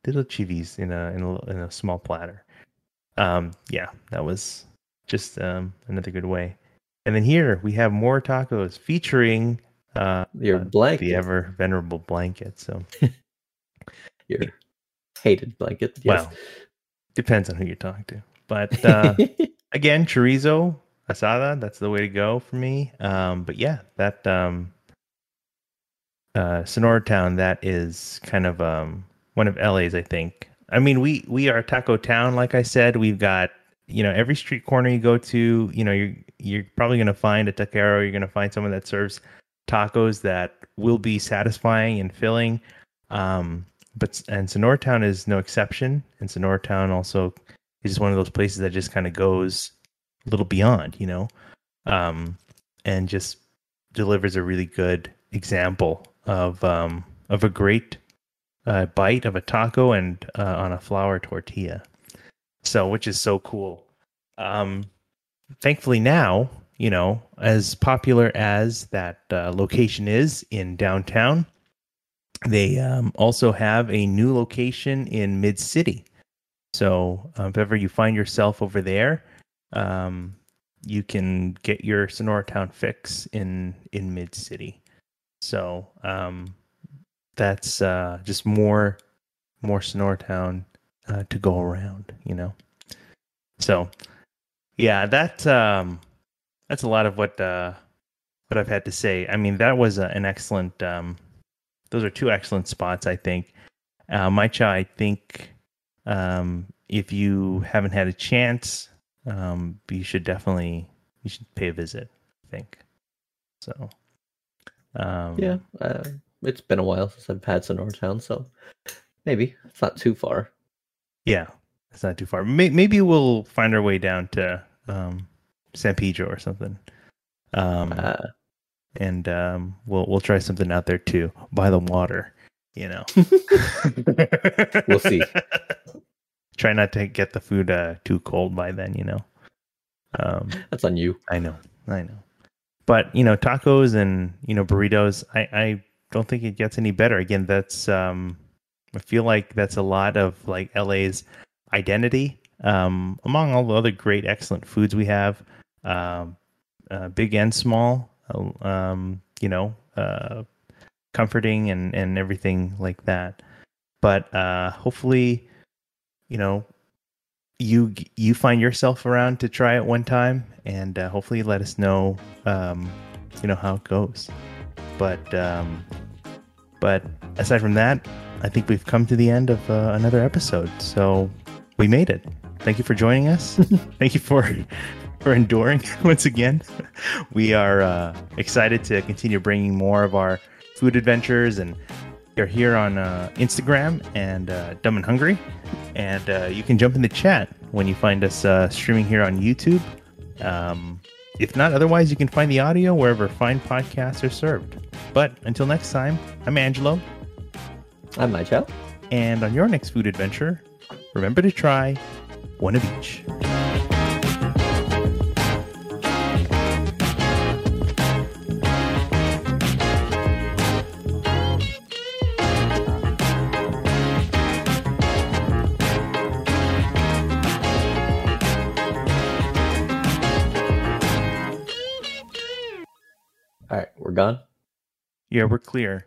little chivis in a in a in a small platter. Um, yeah, that was just um another good way. And then here we have more tacos featuring uh your uh, blanket, the ever venerable blanket. So your hated blanket. Yes. Well, depends on who you talk to. But uh, again, chorizo asada, that's the way to go for me. Um, but yeah, that um, uh, Sonoratown, that is kind of um, one of LA's, I think. I mean, we we are taco town, like I said. We've got you know every street corner you go to, you know you're you're probably gonna find a taquero. You're gonna find someone that serves tacos that will be satisfying and filling. Um, but and Sonoratown is no exception. And Sonoratown also is just one of those places that just kind of goes a little beyond, you know, um, and just delivers a really good example of um, of a great uh, bite of a taco and uh, on a flour tortilla. So, which is so cool. Um, thankfully, now you know, as popular as that uh, location is in downtown, they um, also have a new location in Mid City. So uh, if ever you find yourself over there, um, you can get your Sonoratown fix in in Mid City. So um, that's uh, just more more Sonoratown uh, to go around, you know. So yeah, that um, that's a lot of what uh, what I've had to say. I mean, that was an excellent. Um, those are two excellent spots, I think. Uh, Maicha, I think um, if you haven't had a chance, um, you should definitely you should pay a visit. I think so. Um, yeah, uh, it's been a while since I've had Sonoratown, so maybe it's not too far. Yeah, it's not too far. Maybe we'll find our way down to um, San Pedro or something. Um, Uh, and um, we'll we'll try something out there too by the water. You know, We'll see. Try not to get the food uh, too cold by then. You know. Um, that's on you. I know, I know. But you know, tacos and you know burritos. I, I don't think it gets any better. Again, that's um, I feel like that's a lot of like LA's identity. Um, among all the other great, excellent foods we have, um, uh, big and small, uh, um, you know, uh, comforting and and everything like that. But uh, hopefully, you know, you you find yourself around to try it one time, and uh, hopefully let us know, um, you know, how it goes. But um, but aside from that, I think we've come to the end of uh, another episode. So we made it. Thank you for joining us. Thank you for for enduring once again. We are uh, excited to continue bringing more of our food adventures and you're here on uh, Instagram and uh, Dumb and Hungry. And uh, you can jump in the chat when you find us uh, streaming here on YouTube. Um, if not, otherwise, you can find the audio wherever fine podcasts are served. But until next time, I'm Angelo. I'm Michael. And on your next food adventure, remember to try one of each. All right, we're gone. Yeah, we're clear.